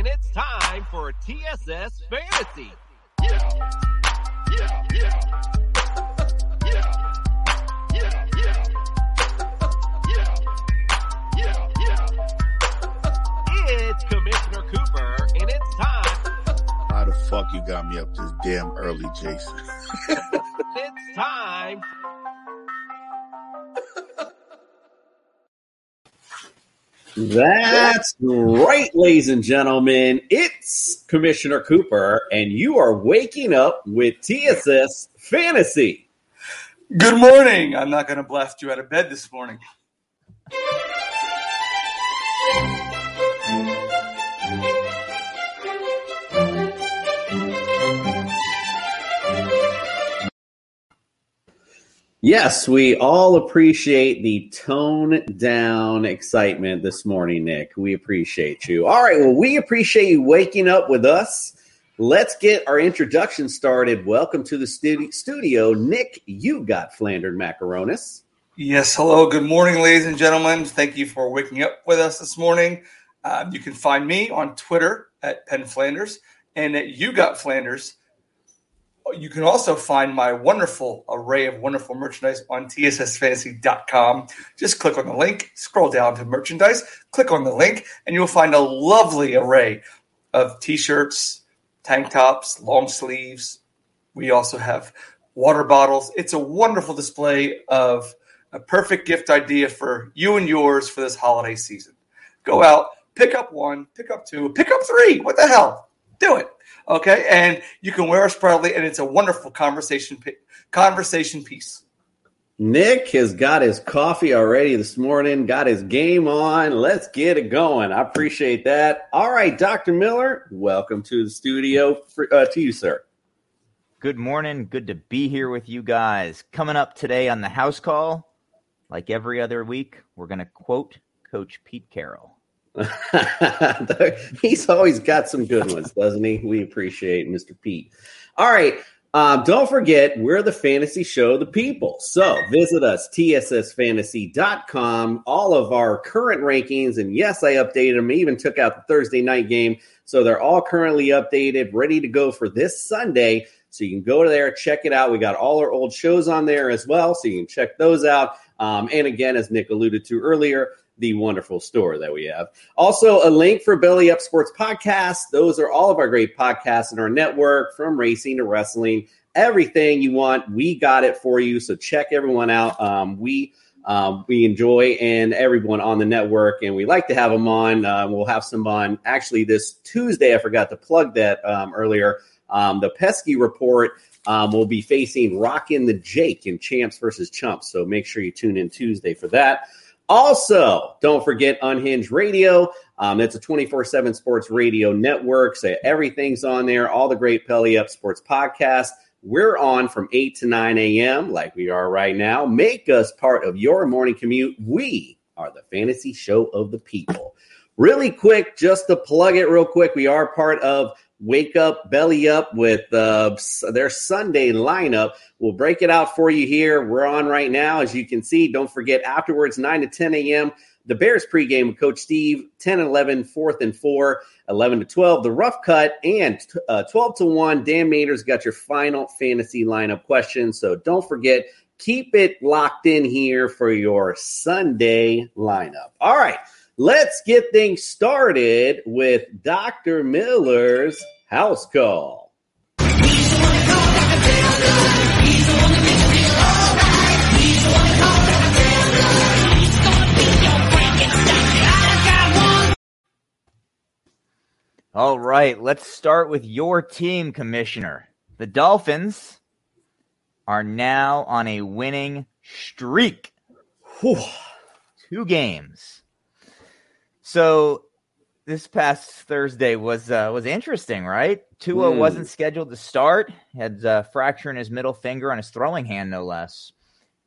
and it's time for TSS Fantasy. Yeah, yeah, yeah. It's Commissioner Cooper, and it's time. How the fuck you got me up this damn early, Jason? it's time. That's right, ladies and gentlemen. It's Commissioner Cooper, and you are waking up with TSS Fantasy. Good morning. I'm not going to blast you out of bed this morning. Yes, we all appreciate the tone down excitement this morning, Nick. We appreciate you. All right, well, we appreciate you waking up with us. Let's get our introduction started. Welcome to the studio. Nick, you got Flandered Macaronis. Yes, hello. Good morning, ladies and gentlemen. Thank you for waking up with us this morning. Um, you can find me on Twitter at Penn Flanders and at You Got Flanders. You can also find my wonderful array of wonderful merchandise on tssfantasy.com. Just click on the link, scroll down to merchandise, click on the link, and you'll find a lovely array of t shirts, tank tops, long sleeves. We also have water bottles. It's a wonderful display of a perfect gift idea for you and yours for this holiday season. Go out, pick up one, pick up two, pick up three. What the hell? Do it. Okay, and you can wear us proudly, and it's a wonderful conversation conversation piece. Nick has got his coffee already this morning, got his game on. Let's get it going. I appreciate that. All right, Dr. Miller, welcome to the studio for, uh, to you, sir. Good morning. Good to be here with you guys. Coming up today on the house call, like every other week, we're going to quote Coach Pete Carroll. He's always got some good ones, doesn't he? We appreciate Mr. Pete. All right. Um, don't forget, we're the fantasy show the people. So visit us, tssfantasy.com. All of our current rankings, and yes, I updated them, even took out the Thursday night game. So they're all currently updated, ready to go for this Sunday. So you can go there, check it out. We got all our old shows on there as well. So you can check those out. Um, and again, as Nick alluded to earlier, the wonderful store that we have. Also, a link for Belly Up Sports Podcast. Those are all of our great podcasts in our network from racing to wrestling. Everything you want, we got it for you. So check everyone out. Um, we um, we enjoy and everyone on the network, and we like to have them on. Uh, we'll have some on actually this Tuesday. I forgot to plug that um, earlier. Um, the Pesky Report um, will be facing Rockin' the Jake in Champs versus Chumps. So make sure you tune in Tuesday for that. Also, don't forget Unhinged Radio. Um, it's a 24 7 sports radio network. So everything's on there, all the great Belly Up Sports podcasts. We're on from 8 to 9 a.m., like we are right now. Make us part of your morning commute. We are the fantasy show of the people. Really quick, just to plug it real quick, we are part of Wake Up, Belly Up with uh, their Sunday lineup. We'll break it out for you here. We're on right now, as you can see. Don't forget, afterwards, 9 to 10 a.m., the Bears pregame with Coach Steve, 10 and 11, fourth and four, 11 to 12, the rough cut, and uh, 12 to 1. Dan Mater's got your final fantasy lineup question. So don't forget, keep it locked in here for your Sunday lineup. All right, let's get things started with Dr. Miller's house call. All right, let's start with your team, Commissioner. The Dolphins are now on a winning streak. Whew. Two games. So this past Thursday was uh, was interesting, right? Tua Hmm. wasn't scheduled to start. Had a fracture in his middle finger on his throwing hand, no less.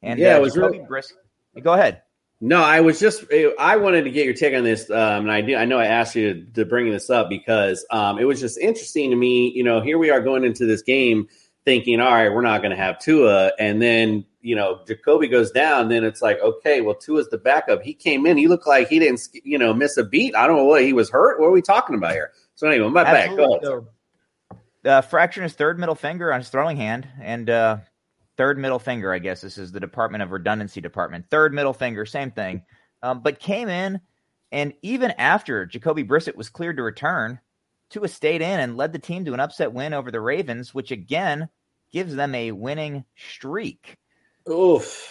And Yeah, uh, it was really- Bris- Go ahead. No, I was just I wanted to get your take on this, um, and I do. I know I asked you to, to bring this up because um, it was just interesting to me. You know, here we are going into this game thinking, all right, we're not going to have Tua, and then you know Jacoby goes down. Then it's like, okay, well Tua's the backup. He came in, he looked like he didn't, you know, miss a beat. I don't know what he was hurt. What are we talking about here? So anyway, my back. Go. Absolutely. Uh, fracture in his third middle finger on his throwing hand, and uh, third middle finger. I guess this is the Department of Redundancy Department. Third middle finger, same thing. Um, but came in, and even after Jacoby Brissett was cleared to return, Tua stayed in and led the team to an upset win over the Ravens, which again gives them a winning streak. Oof.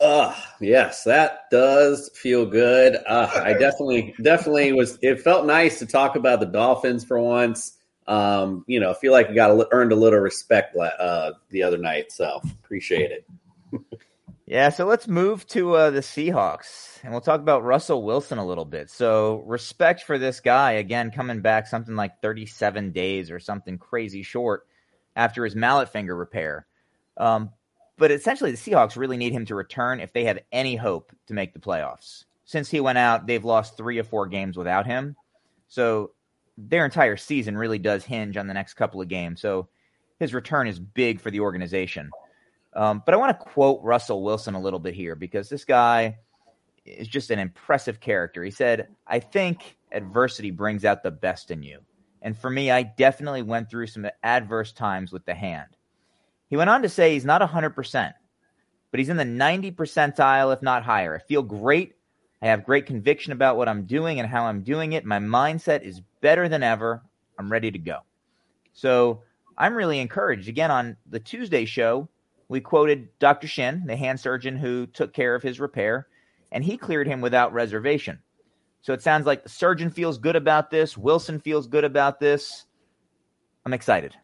Uh, yes, that does feel good. Uh, I definitely, definitely was. It felt nice to talk about the Dolphins for once. Um, you know, I feel like I got a, earned a little respect uh, the other night, so appreciate it. Yeah, so let's move to uh, the Seahawks and we'll talk about Russell Wilson a little bit. So, respect for this guy again coming back something like 37 days or something crazy short after his mallet finger repair. Um, but essentially, the Seahawks really need him to return if they have any hope to make the playoffs. Since he went out, they've lost three or four games without him. So, their entire season really does hinge on the next couple of games. So, his return is big for the organization. Um, but I want to quote Russell Wilson a little bit here because this guy is just an impressive character. He said, I think adversity brings out the best in you. And for me, I definitely went through some adverse times with the hand. He went on to say he's not 100%, but he's in the 90 percentile, if not higher. I feel great. I have great conviction about what I'm doing and how I'm doing it. My mindset is better than ever. I'm ready to go. So I'm really encouraged. Again, on the Tuesday show, we quoted Dr. Shin, the hand surgeon who took care of his repair, and he cleared him without reservation. So it sounds like the surgeon feels good about this. Wilson feels good about this. I'm excited.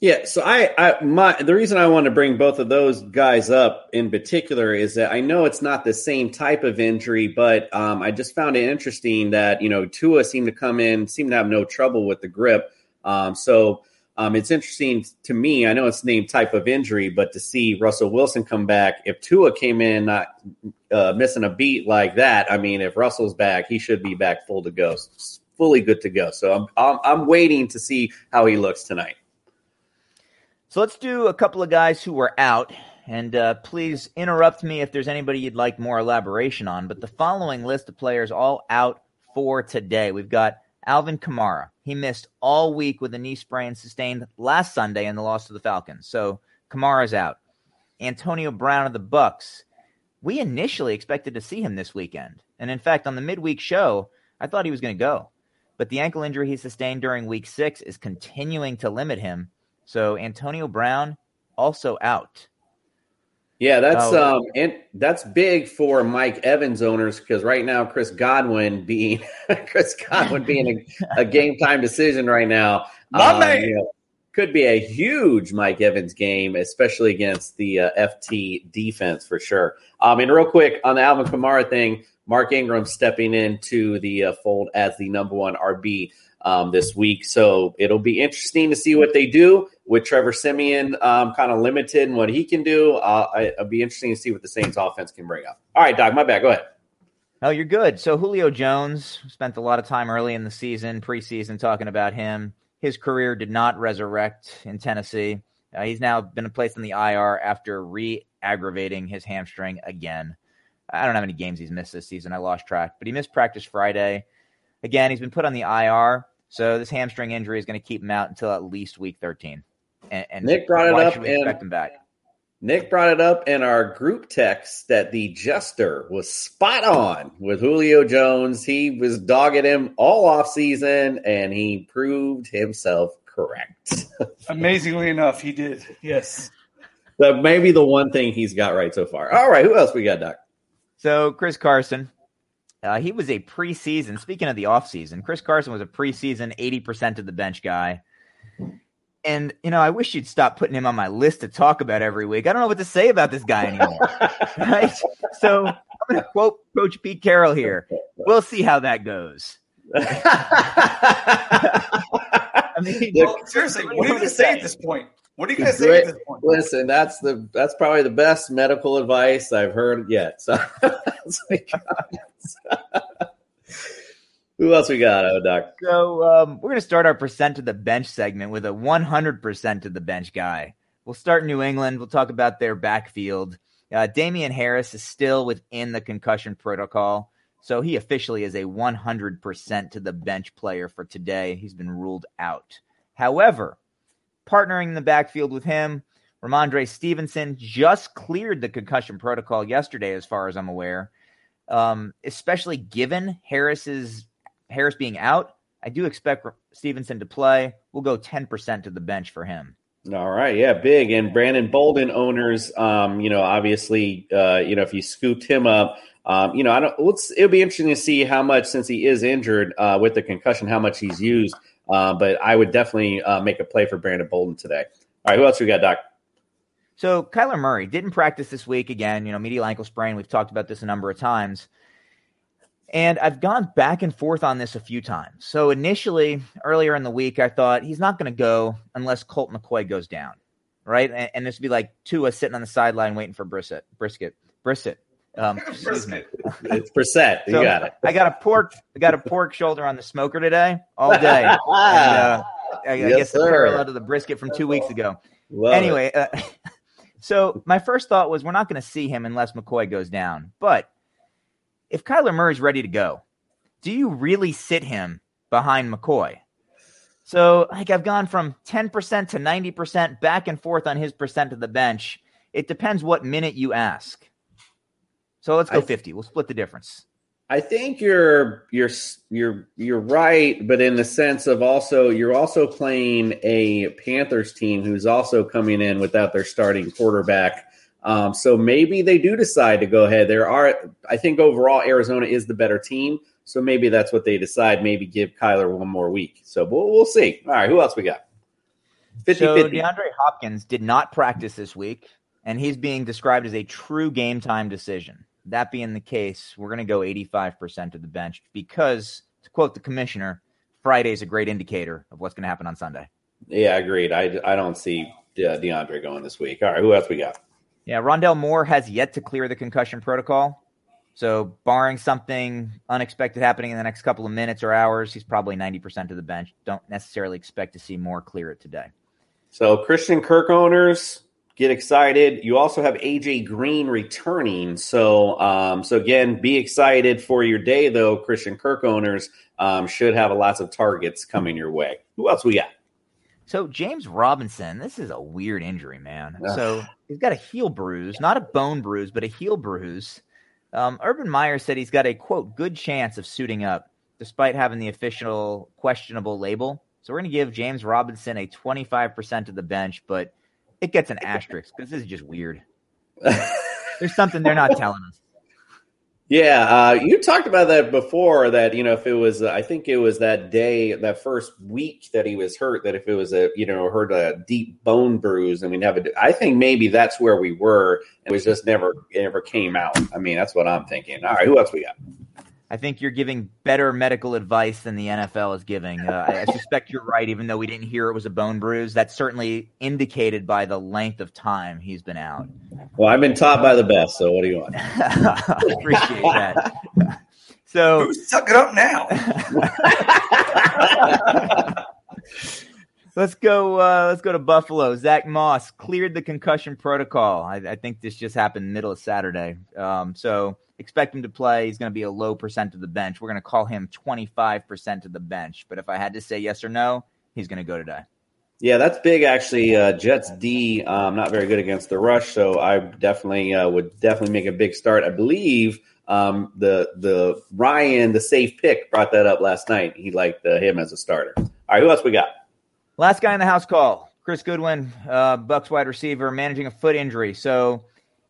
Yeah, so I, I my the reason I want to bring both of those guys up in particular is that I know it's not the same type of injury, but um, I just found it interesting that you know Tua seemed to come in, seemed to have no trouble with the grip. Um, so um, it's interesting to me. I know it's named type of injury, but to see Russell Wilson come back, if Tua came in not uh, missing a beat like that, I mean, if Russell's back, he should be back full to go, fully good to go. So I'm I'm, I'm waiting to see how he looks tonight. So let's do a couple of guys who were out. And uh, please interrupt me if there's anybody you'd like more elaboration on. But the following list of players all out for today. We've got Alvin Kamara. He missed all week with a knee sprain sustained last Sunday in the loss to the Falcons. So Kamara's out. Antonio Brown of the Bucks. We initially expected to see him this weekend. And in fact, on the midweek show, I thought he was going to go. But the ankle injury he sustained during week six is continuing to limit him. So Antonio Brown also out. Yeah, that's Oh. um and that's big for Mike Evans owners because right now Chris Godwin being Chris Godwin being a, a game time decision right now. My um, man. you know, could be a huge Mike Evans game, especially against the uh, FT defense for sure. Um, and real quick on the Alvin Kamara thing, Mark Ingram stepping into the uh, fold as the number one RB um, this week. So it'll be interesting to see what they do with Trevor Siemian um, kind of limited in what he can do. Uh, it'll be interesting to see what the Saints offense can bring up. All right, Doc, my bad. Go ahead. Oh, you're good. So Julio Jones spent a lot of time early in the season, preseason, talking about him. His career did not resurrect in Tennessee. Uh, he's now been placed on the IR after re-aggravating his hamstring again. I don't know how many games he's missed this season. I lost track, but he missed practice Friday. Again, he's been put on the IR, so this hamstring injury is going to keep him out until at least week 13. And, and Nick brought it up and- expect him back? Nick brought it up in our group text that the jester was spot on with Julio Jones. He was dogging him all off season, and he proved himself correct. Amazingly enough, he did. Yes. that may be the one thing he's got right so far. All right, who else we got, Doc? So Chris Carson, Uh, he was a preseason. Speaking of the offseason, Chris Carson was a preseason 80% of the bench guy. And, you know, I wish you'd stop putting him on my list to talk about every week. I don't know what to say about this guy anymore. right? So I'm going to quote Coach Pete Carroll here. We'll see how that goes. I mean, well, seriously, what are you going to say at this point? What do you guys to say at this point? Listen, that's the that's probably the best medical advice I've heard yet. So, who else we got, oh, Doc? So um, we're going to start our percent to the bench segment with a 100% to the bench guy. We'll start New England. We'll talk about their backfield. Uh, Damien Harris is still within the concussion protocol. So he officially is a 100% to the bench player for today. He's been ruled out. However, partnering in the backfield with him, Rhamondre Stevenson just cleared the concussion protocol yesterday, as far as I'm aware. Um, especially given Harris's Harris being out, I do expect Stevenson to play. We'll go 10% to the bench for him. All right, yeah, big and Brandon Bolden owners. Um, you know, obviously, uh, you know, if you scooped him up, um, you know, I don't. Let's. It'll be interesting to see how much, since he is injured uh, with the concussion, how much he's used. Uh, but I would definitely uh, make a play for Brandon Bolden today. All right, who else we got, Doc? So Kyler Murray didn't practice this week again. You know, medial ankle sprain. We've talked about this a number of times. And I've gone back and forth on this a few times. So initially, earlier in the week, I thought he's not going to go unless Colt McCoy goes down, right? And, and, this would be like Tua sitting on the sideline waiting for Brisket, Brisket, Brisket. Um, excuse me. It's. You so got it. I got a pork. I got a pork shoulder on the smoker today, all day. and, uh, I, yes, I guess the parallel to the brisket from two weeks ago. Love anyway, uh, so my first thought was we're not going to see him unless McCoy goes down. But if Kyler Murray's ready to go, do you really sit him behind McCoy? So, like, I've gone from 10% to 90% back and forth on his percent of the bench. It depends what minute you ask. So let's go I, 50. We'll split the difference. I think you're you're you're you're right, but in the sense of also you're also playing a Panthers team who's also coming in without their starting quarterback. Um, so maybe they do decide to go ahead. There are, I think, overall Arizona is the better team. So maybe that's what they decide. Maybe give Kyler one more week. So we'll, we'll see. All right, who else we got? 50, so 50. DeAndre Hopkins did not practice this week, and he's being described as a true game time decision. That being the case, we're going to go 85% of the bench because, to quote the commissioner, Friday is a great indicator of what's going to happen on Sunday. Yeah, agreed. I, I don't see De- DeAndre going this week. All right, who else we got? Yeah, Rondale Moore has yet to clear the concussion protocol. So, barring something unexpected happening in the next couple of minutes or hours, he's probably 90% of the bench. Don't necessarily expect to see Moore clear it today. So, Christian Kirk owners, get excited. You also have AJ Green returning. So, um, so again, be excited for your day, though. Christian Kirk owners um, should have lots of targets coming your way. Who else we got? So James Robinson, this is a weird injury, man. So he's got a heel bruise, not a bone bruise, but a heel bruise. Um, Urban Meyer said he's got a quote good chance of suiting up, despite having the official questionable label. So we're going to give James Robinson a 25% of the bench, but it gets an asterisk because this is just weird. There's something they're not telling us. Yeah, uh, you talked about that before. That you know, if it was, I think it was that day, that first week that he was hurt. That if it was a, you know, heard a deep bone bruise, I mean, have a, I think maybe that's where we were. It was just never, it never came out. I mean, that's what I'm thinking. All right, who else we got? I think you're giving better medical advice than the NFL is giving. Uh, I, suspect you're right, even though we didn't hear it was a bone bruise. That's certainly indicated by the length of time he's been out. Well, I've been taught by the best, so what do you want? I appreciate that. So Who's suck it up now. let's go. Uh, let's go to Buffalo. Zach Moss cleared the concussion protocol. I, I think this just happened middle of Saturday. Um, so expect him to play. He's going to be a low percent of the bench. We're going to call him 25% of the bench. But if I had to say yes or no, he's going to go today. Yeah, that's big actually. Uh, Jets D um, not very good against the rush, so I definitely uh, would definitely make a big start. I believe um, the the Ryan the safe pick brought that up last night. He liked uh, him as a starter. All right, who else we got? Last guy in the house call, Chris Godwin, uh, Bucks wide receiver, managing a foot injury. So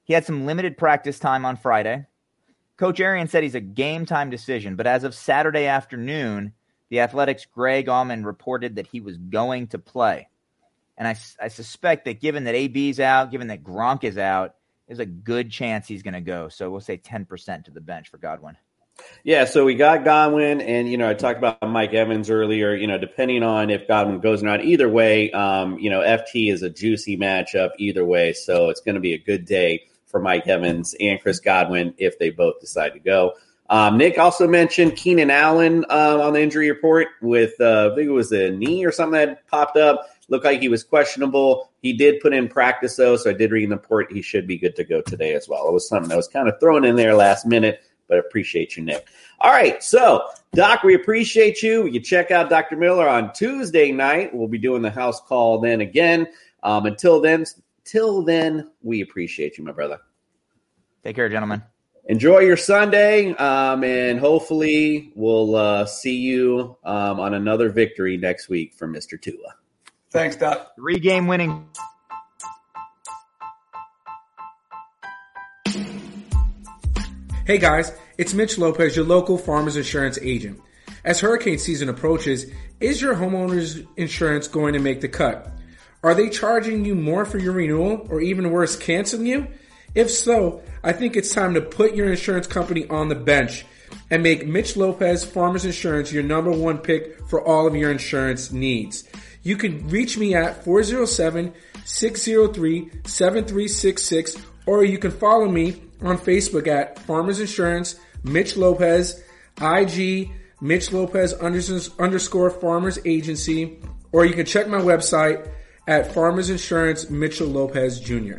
he had some limited practice time on Friday Coach Arians said he's a game time decision, but as of Saturday afternoon, the Athletic's Greg Auman reported that he was going to play. And I, I suspect that given that AB's out, given that Gronk is out, there's a good chance he's going to go. So we'll say 10% to the bench for Godwin. Yeah, so we got Godwin, and you know, I talked about Mike Evans earlier. You know, depending on if Godwin goes or not, either way, um, you know, FT is a juicy matchup either way. So it's going to be a good day for Mike Evans and Chris Godwin if they both decide to go. Um, Nick also mentioned Keenan Allen uh, on the injury report with uh, I think it was a knee or something that popped up. Looked like he was questionable. He did put in practice though, so I did read the report he should be good to go today as well. It was something that was kind of thrown in there last minute but appreciate you, Nick. All right, so Doc, we appreciate you. You check out Dr. Miller on Tuesday night. We'll be doing the house call then again. Um, until then, till then, we appreciate you, my brother. Take care, gentlemen. Enjoy your Sunday, um, and hopefully we'll uh, see you um, on another victory next week from Mr. Tua. Thanks, Doc. Three game winning. Hey guys, it's Mitch Lopez, your local farmers insurance agent. As hurricane season approaches, is your homeowner's insurance going to make the cut? Are they charging you more for your renewal or even worse, canceling you? If so, I think it's time to put your insurance company on the bench and make Mitch Lopez Farmers Insurance your number one pick for all of your insurance needs. You can reach me at 407 603 7366 or you can follow me on Facebook at Farmers Insurance, Mitch Lopez, IG, Mitch Lopez underscore Farmers Agency, or you can check my website at Farmers Insurance Mitchell Lopez Jr.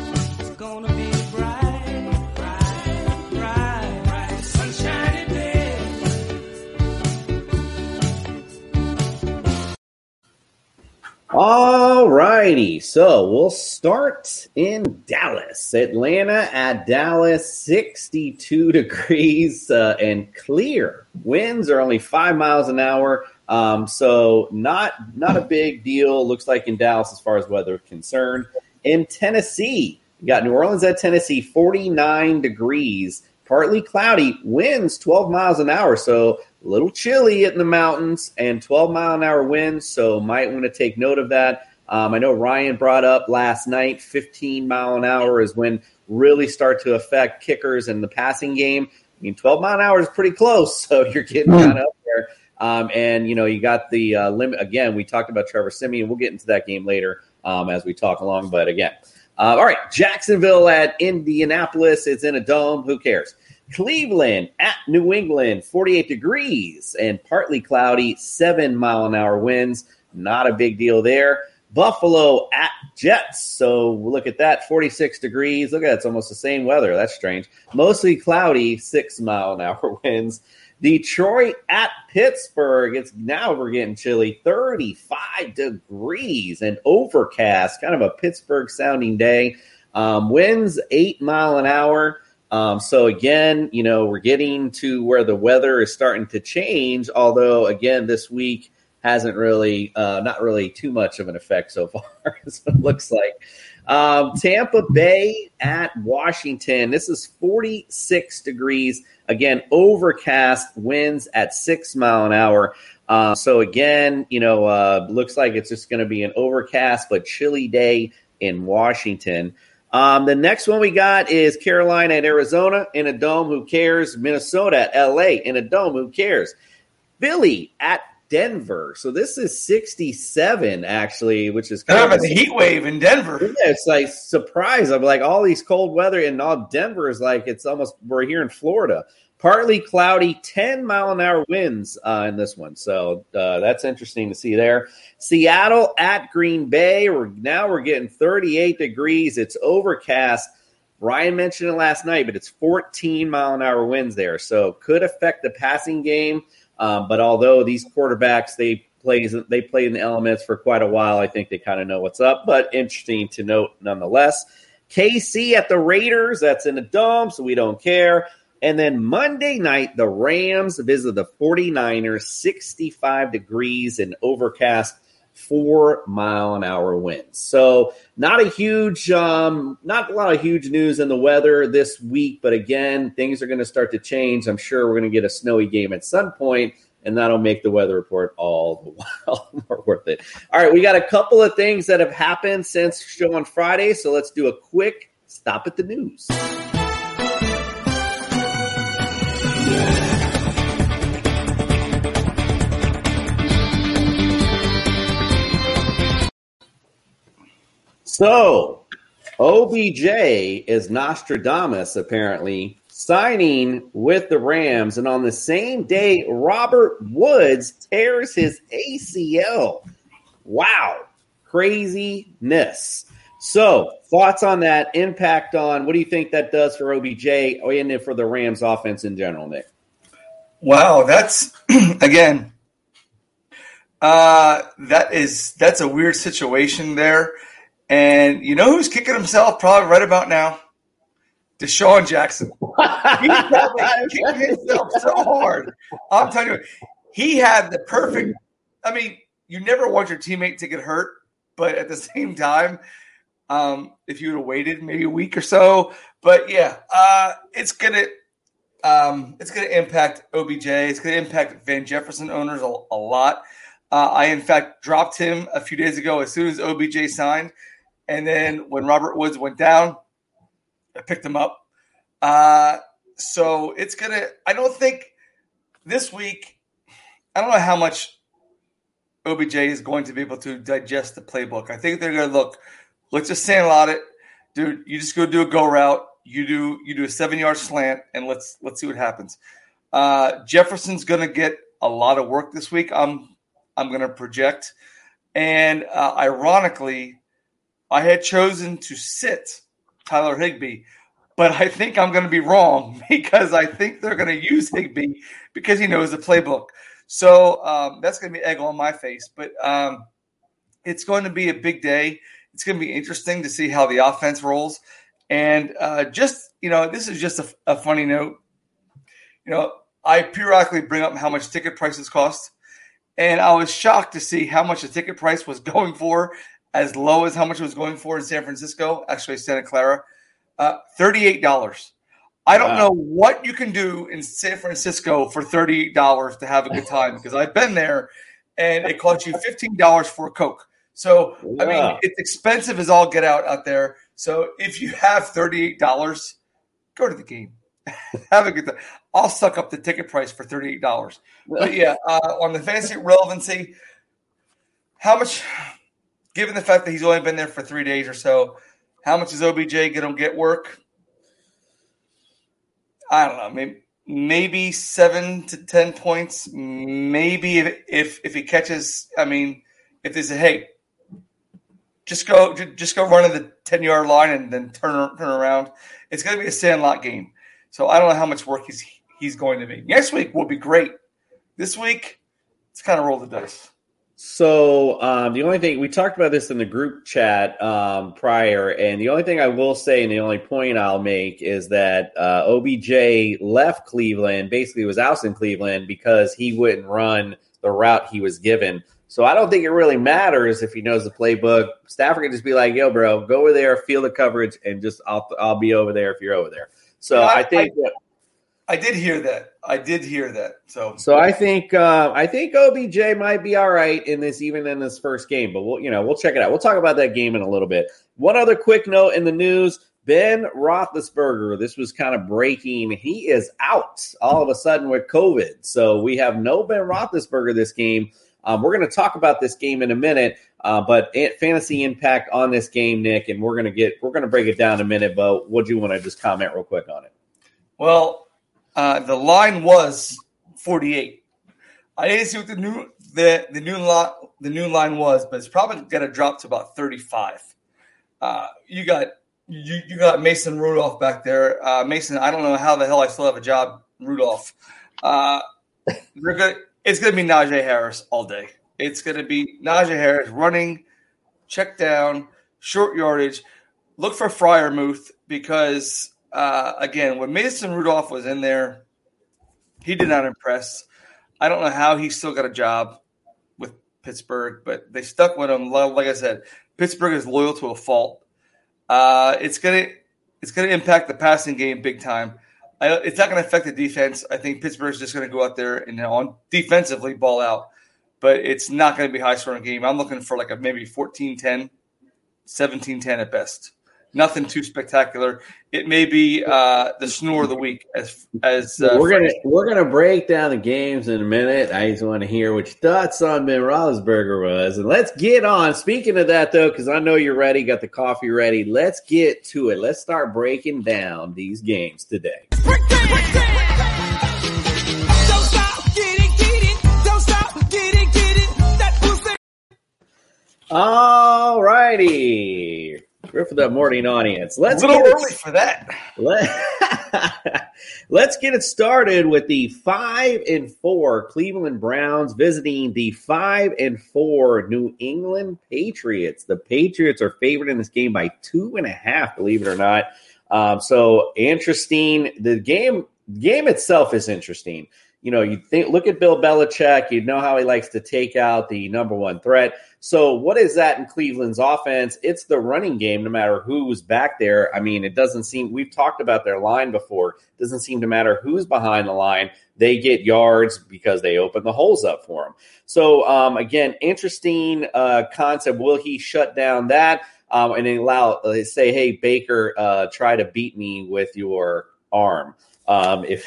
All righty. So we'll start in Dallas. Atlanta at Dallas, 62 degrees uh, and clear. Winds are only five miles an hour. Um, so not not a big deal. Looks like in Dallas as far as weather is concerned. In Tennessee, you got New Orleans at Tennessee, 49 degrees, partly cloudy, winds 12 miles an hour. So a little chilly in the mountains and 12 mile an hour winds, so might want to take note of that. Um, I know Ryan brought up last night 15 mile an hour is when really start to affect kickers and the passing game. I mean, 12 mile an hour is pretty close, so you're getting kind of up there. Um, and you know, you got the uh, limit again. We talked about Trevor Siemian. We'll get into that game later um, as we talk along. But again, uh, all right, Jacksonville at Indianapolis. It's in a dome. Who cares? Cleveland at New England, 48 degrees and partly cloudy, seven mile an hour winds. Not a big deal there. Buffalo at Jets. So look at that, 46 degrees. Look at that, it's almost the same weather. That's strange. Mostly cloudy, six mile an hour winds. Detroit at Pittsburgh. It's now we're getting chilly, 35 degrees and overcast, kind of a Pittsburgh sounding day. Um, winds eight mile an hour. Um, so again, you know, we're getting to where the weather is starting to change. Although again, this week hasn't really, uh, not really too much of an effect so far. as it looks like. Um, Tampa Bay at Washington. This is 46 degrees. Again, overcast winds at six mile an hour. Uh, so again, you know, uh, looks like it's just going to be an overcast but chilly day in Washington. Um, the next one we got is Carolina at Arizona in a dome. Who cares? Minnesota at LA in a dome. Who cares? Philly at Denver. So this is 67 actually, which is kind of a heat wave in Denver. yeah, it's like surprise. I'm like all these cold weather and all Denver is like it's almost we're here in Florida. Partly cloudy, 10 mile an hour winds uh, in this one. So uh, that's interesting to see there. Seattle at Green Bay. We're now we're getting 38 degrees. It's overcast. Ryan mentioned it last night, but it's 14 mile an hour winds there, so could affect the passing game. Um, but although these quarterbacks they plays they played in the elements for quite a while, I think they kind of know what's up. But interesting to note nonetheless. KC at the Raiders. That's in the dome, so we don't care. And then Monday night, the Rams visit the 49ers, 65 degrees and overcast, four mile an hour winds. So not a huge, um, not a lot of huge news in the weather this week, but again, things are going to start to change. I'm sure we're going to get a snowy game at some point, and that'll make the weather report all the while more worth it. All right, we got a couple of things that have happened since show on Friday, so let's do a quick stop at the news. So, OBJ is Nostradamus, apparently, signing with the Rams. And on the same day, Robert Woods tears his ACL. Wow. Craziness. So, thoughts on that impact on what do you think that does for OBJ and for the Rams offense in general, Nick? Wow, that's again. Uh, that is that's a weird situation there, and you know who's kicking himself probably right about now? DeSean Jackson. He's probably kicking himself so hard. I'm telling you, he had the perfect. I mean, you never want your teammate to get hurt, but at the same time, um, if you would have waited maybe a week or so, but yeah, uh, it's gonna um, it's to impact OBJ. It's to impact Van Jefferson owners a, a lot. Uh, I, in fact, dropped him a few days ago as soon as OBJ signed. And then when Robert Woods went down, I picked him up. Uh, so it's to, I don't think this week, I don't know how much OBJ is going to be able to digest the playbook. I think they're going to look, let's just sandlot it. Dude, you just go do a go route you do you do a seven yard slant and let's let's see what happens. Uh, Jefferson's going to get a lot of work this week. I'm I'm going to project, and uh, ironically, I had chosen to sit Tyler Higbee, but I think I'm going to be wrong because I think they're going to use Higby because he knows the playbook. So um, that's going to be egg on my face, but um, it's going to be a big day. It's going to be interesting to see how the offense rolls. And uh, just, you know, this is just a, a, funny note. You know, I periodically bring up how much ticket prices cost. And I was shocked to see how much the ticket price was going for, as low as how much it was going for in San Francisco, actually, Santa Clara uh, $38. I don't wow. know what you can do in San Francisco for $38 to have a good time because I've been there and it costs you $15 for a Coke. So, I mean, it's expensive as all get out out there. So if you have $38, go to the game. have a good time. I'll suck up the ticket price for $38. But yeah, uh, on the fantasy relevancy, how much, given the fact that he's only been there for three days or so, how much is OBJ going to get work? I don't know. Maybe maybe seven to ten points. Maybe if if, if he catches, I mean, if there's a hey, just go just go run to the 10 yard line and then turn turn around. It's going to be a sandlot game. So I don't know how much work he's he's going to be. Next week will be great. This week, it's kind of roll the dice. So um, the only thing we talked about this in the group chat um, prior, and the only thing I will say, and the only point I'll make is that uh, OBJ left Cleveland, basically was out in Cleveland because he wouldn't run the route he was given. So I don't think it really matters if he knows the playbook. Stafford can just be like, "Yo, bro, go over there, feel the coverage, and just I'll I'll be over there if you're over there." So Yeah, I- I think that I did hear that. I did hear that. So so I think uh, I think OBJ might be all right in this, even in this first game. But we'll you know we'll check it out. We'll talk about that game in a little bit. One other quick note in the news: Ben Roethlisberger. This was kind of breaking. He is out all of a sudden with COVID. So we have no Ben Roethlisberger this game. Um, we're going to talk about this game in a minute, uh, but fantasy impact on this game, Nick, and we're going to get we're going to break it down in a minute. But what do you want to just comment real quick on it? Well, uh, the line was 48. I didn't see what the new the the new line the new line was, but it's probably going to drop to about 35. Uh, you got you you got Mason Rudolph back there. Uh, Mason, I don't know how the hell I still have a job, Rudolph. Uh, they're good. It's going to be Najee Harris all day. It's going to be Najee Harris running, check down, short yardage. Look for Freiermuth because uh, again, when Mason Rudolph was in there, he did not impress. I don't know how he still got a job with Pittsburgh, but they stuck with him. Like I said, Pittsburgh is loyal to a fault. Uh, it's gonna it's gonna impact the passing game big time. I, it's not going to affect the defense. I think Pittsburgh's just going to go out there and on defensively ball out, but it's not going to be a high scoring game. I'm looking for like a maybe 14-10, 17-10 at best. Nothing too spectacular. It may be uh, the snore of the week as as uh, we're gonna we're gonna break down the games in a minute. I just want to hear what your thoughts on Ben Roethlisberger was, and let's get on. Speaking of that, though, because I know you're ready, got the coffee ready. Let's get to it. Let's start breaking down these games today. All righty, good for the morning audience. Let's a little get it early for that. let, let's get it started with the five and four Cleveland Browns visiting the five and four New England Patriots. The Patriots are favored in this game by two and a half, believe it or not. Um, so interesting. The game game itself is interesting. You know, you think look at Bill Belichick, you know how he likes to take out the number one threat. So what is that in Cleveland's offense? It's the running game, no matter who's back there. I mean, it doesn't seem we've talked about their line before. It doesn't seem to matter who's behind the line. They get yards because they open the holes up for them. So um, again, interesting uh, concept. Will he shut down that? Um, and then allow uh, say, hey Baker, uh, try to beat me with your arm. Um, if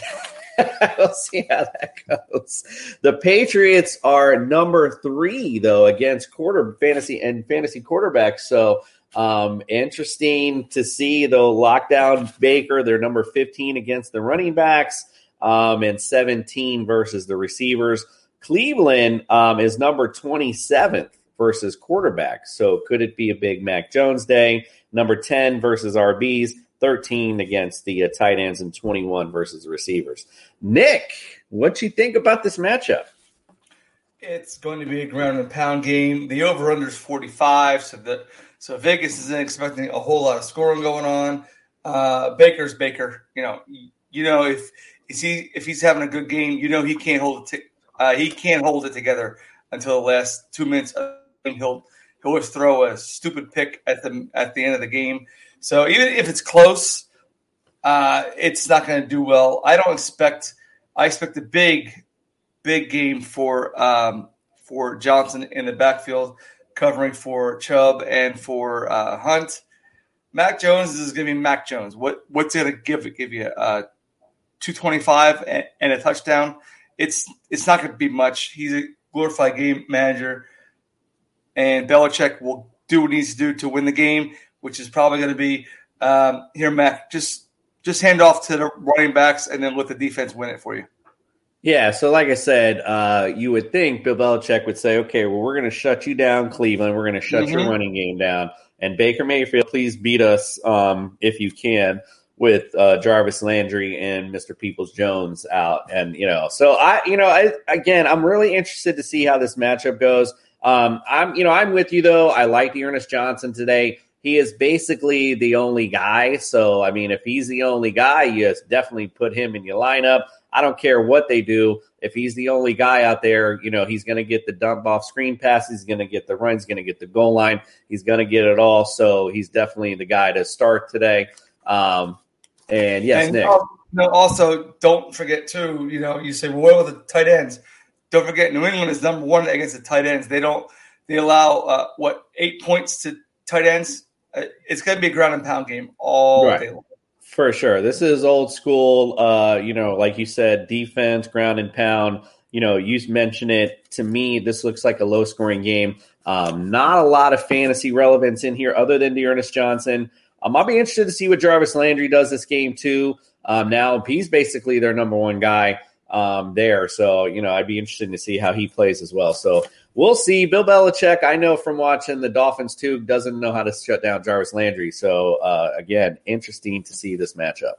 we'll see how that goes. The Patriots are number three though against quarter fantasy and fantasy quarterbacks. So um, interesting to see though. Lockdown Baker, they're number fifteen against the running backs, um, and seventeen versus the receivers. Cleveland um, is number twenty seventh versus quarterbacks. So could it be a big Mac Jones day? Number ten versus RBs. 13 against the uh, tight ends and 21 versus receivers. Nick, what do you think about this matchup? It's going to be a ground and pound game. The over under is 45, so the so Vegas isn't expecting a whole lot of scoring going on. Uh, Baker's Baker. You know, you know if is he if he's having a good game, you know he can't hold it. T- uh, he can't hold it together until the last two minutes. He'll he'll always throw a stupid pick at the at the end of the game. So even if it's close, uh, it's not going to do well. I don't expect. I expect a big, big game for um, for Johnson in the backfield, covering for Chubb and for uh, Hunt. Mac Jones is going to be Mac Jones. What what's going to give? Give you uh, two twenty five and, and a touchdown. It's it's not going to be much. He's a glorified game manager, and Belichick will do what he needs to do to win the game, which is probably going to be um, here, Mac. Just just hand off to the running backs and then let the defense win it for you. Yeah, so like I said, uh, you would think Bill Belichick would say, okay, well, we're going to shut you down, Cleveland. We're going to shut your Mhm. running game down. And Baker Mayfield, please beat us um, if you can with uh, Jarvis Landry and Mr. Peoples Jones out. And, you know, so I, you know, I, again, I'm really interested to see how this matchup goes. Um, I'm, you know, I'm with you though. I like D'Ernest Johnson today. He is basically the only guy. So, I mean, if he's the only guy, you definitely put him in your lineup. I don't care what they do. If he's the only guy out there, you know, he's going to get the dump off screen pass. he's going to get the runs, he's going to get the goal line, he's going to get it all. So he's definitely the guy to start today. Um, and yes, and, Nick. um, no, also don't forget too. You know, you say, well, what about the tight ends? Don't forget, New England is number one against the tight ends. They don't. They allow uh, what eight points to tight ends. Uh, it's going to be a ground and pound game all Right. day long. For sure. This is old school, uh, you know, like you said, defense, ground and pound. You know, you mentioned it. To me, this looks like a low scoring game. Um, not a lot of fantasy relevance in here other than D'Ernest Johnson. Um, I'll be interested to see what Jarvis Landry does this game, too. Um, now, he's basically their number one guy um, there. So, you know, I'd be interested to see how he plays as well. So, we'll see. Bill Belichick, I know from watching the Dolphins too, doesn't know how to shut down Jarvis Landry. So uh, again, interesting to see this matchup.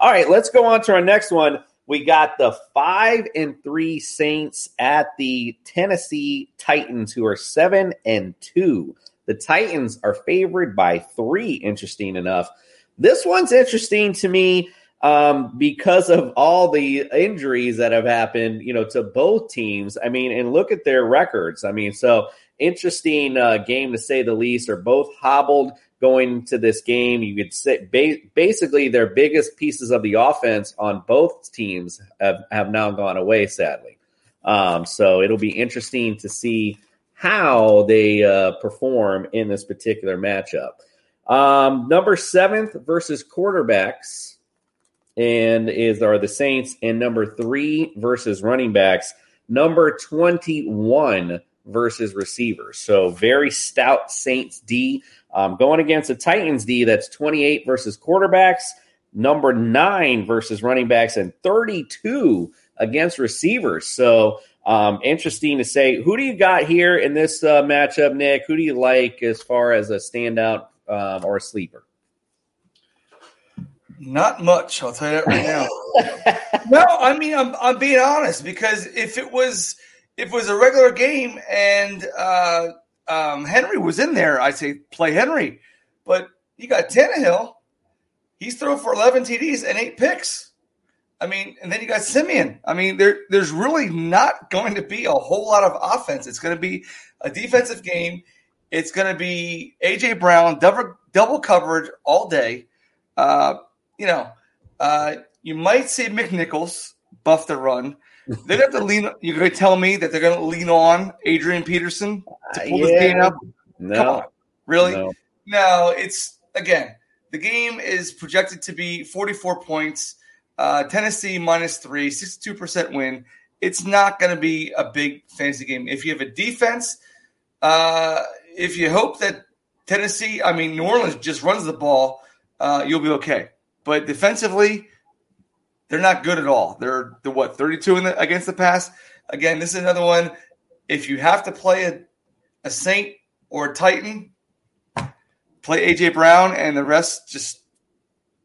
All right, let's go on to our next one. We got the five and three Saints at the Tennessee Titans, who are seven and two. The Titans are favored by three. Interesting enough. This one's interesting to me um, because of all the injuries that have happened, you know, to both teams. I mean, and look at their records. I mean, so interesting uh, game to say the least. Are both hobbled going to this game. You could say ba- basically their biggest pieces of the offense on both teams have, have now gone away, sadly. Um, so it'll be interesting to see how they uh, perform in this particular matchup. Um, number seventh versus quarterbacks and is are the Saints and number three versus running backs, number 21 versus receivers. So very stout Saints D um, going against the Titans D that's 28 versus quarterbacks, number nine versus running backs, and 32 against receivers. So um, interesting to say. Who do you got here in this uh, matchup, Nick? Who do you like as far as a standout um, or a sleeper? Not much, I'll tell you that right now. no, I mean I'm I'm being honest because if it was if it was a regular game and uh, um, Henry was in there, I'd say play Henry. But you got Tannehill, he's thrown for 11 TDs and eight picks. I mean, and then you got Siemian. I mean, there there's really not going to be a whole lot of offense. It's going to be a defensive game. It's going to be AJ Brown double double coverage all day. Uh, you know, uh, you might see McNichols buff the run. They're going to have to lean. You're going to tell me that they're going to lean on Adrian Peterson to pull this yeah. game up? No. Come on, really? No. No, it's again. The game is projected to be 44 points. Uh, Tennessee minus three, 62% win. It's not going to be a big fantasy game. If you have a defense, uh, if you hope that Tennessee, I mean, New Orleans just runs the ball, uh, you'll be okay. But defensively, they're not good at all. They're the what 32 in the, against the pass. Again, this is another one. If you have to play a, a Saint or a Titan, play AJ Brown, and the rest just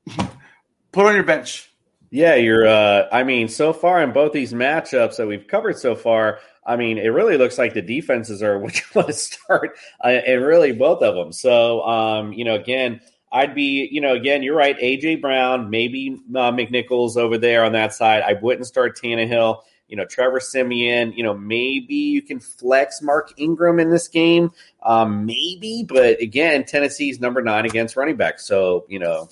put on your bench. Yeah, you're. Uh, I mean, so far in both these matchups that we've covered so far, I mean, it really looks like the defenses are what you want to start, uh, and really both of them. So, um, you know, again, I'd be, you know, again, you're right. AJ Brown, maybe uh, McNichols over there on that side. I wouldn't start Tannehill. You know, Trevor Siemian. You know, maybe you can flex Mark Ingram in this game, um, maybe. But again, Tennessee's number nine against running back, so you know,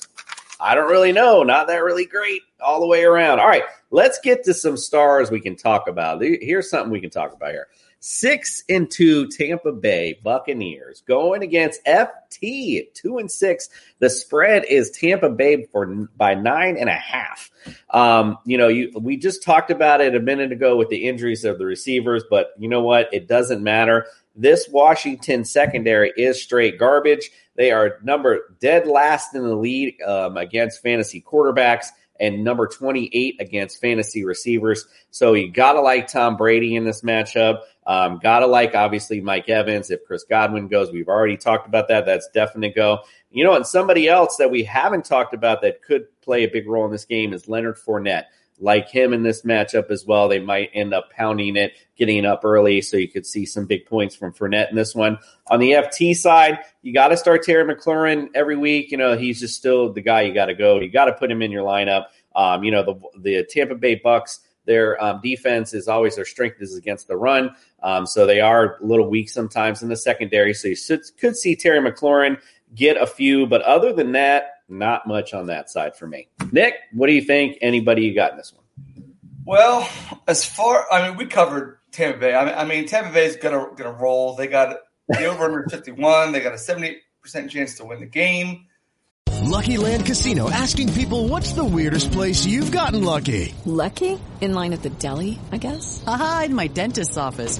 I don't really know. Not that really great all the way around. All right, let's get to some stars we can talk about. Here's something we can talk about here. Six and two Tampa Bay Buccaneers going against FT two and six. The spread is Tampa Bay for by nine and a half. Um, you know, you we just talked about it a minute ago with the injuries of the receivers, but you know what? It doesn't matter. This Washington secondary is straight garbage. They are number dead last in the lead um, against fantasy quarterbacks and number 28 against fantasy receivers. So you got to like Tom Brady in this matchup. Um, got to like, obviously, Mike Evans. If Chris Godwin goes, we've already talked about that. That's definite go. You know, and somebody else that we haven't talked about that could play a big role in this game is Leonard Fournette. Like him in this matchup as well, they might end up pounding it, getting up early, so you could see some big points from Fournette in this one. On the FT side, you got to start Terry McLaurin every week. You know, he's just still the guy you got to go. You got to put him in your lineup. Um, you know, the the Tampa Bay Bucks Their um, defense is always their strength is against the run. Um, so they are a little weak sometimes in the secondary. So you should, could see Terry McLaurin get a few, but other than that, not much on that side for me. Nick, what do you think? Anybody you got in this one? Well, as far I mean, we covered Tampa Bay. I mean, I mean Tampa Bay is gonna gonna roll. They got the over under fifty one. They got a seventy percent chance to win the game. Lucky Land Casino asking people, "What's the weirdest place you've gotten lucky?" Lucky? In line at the deli, I guess. Aha, in my dentist's office.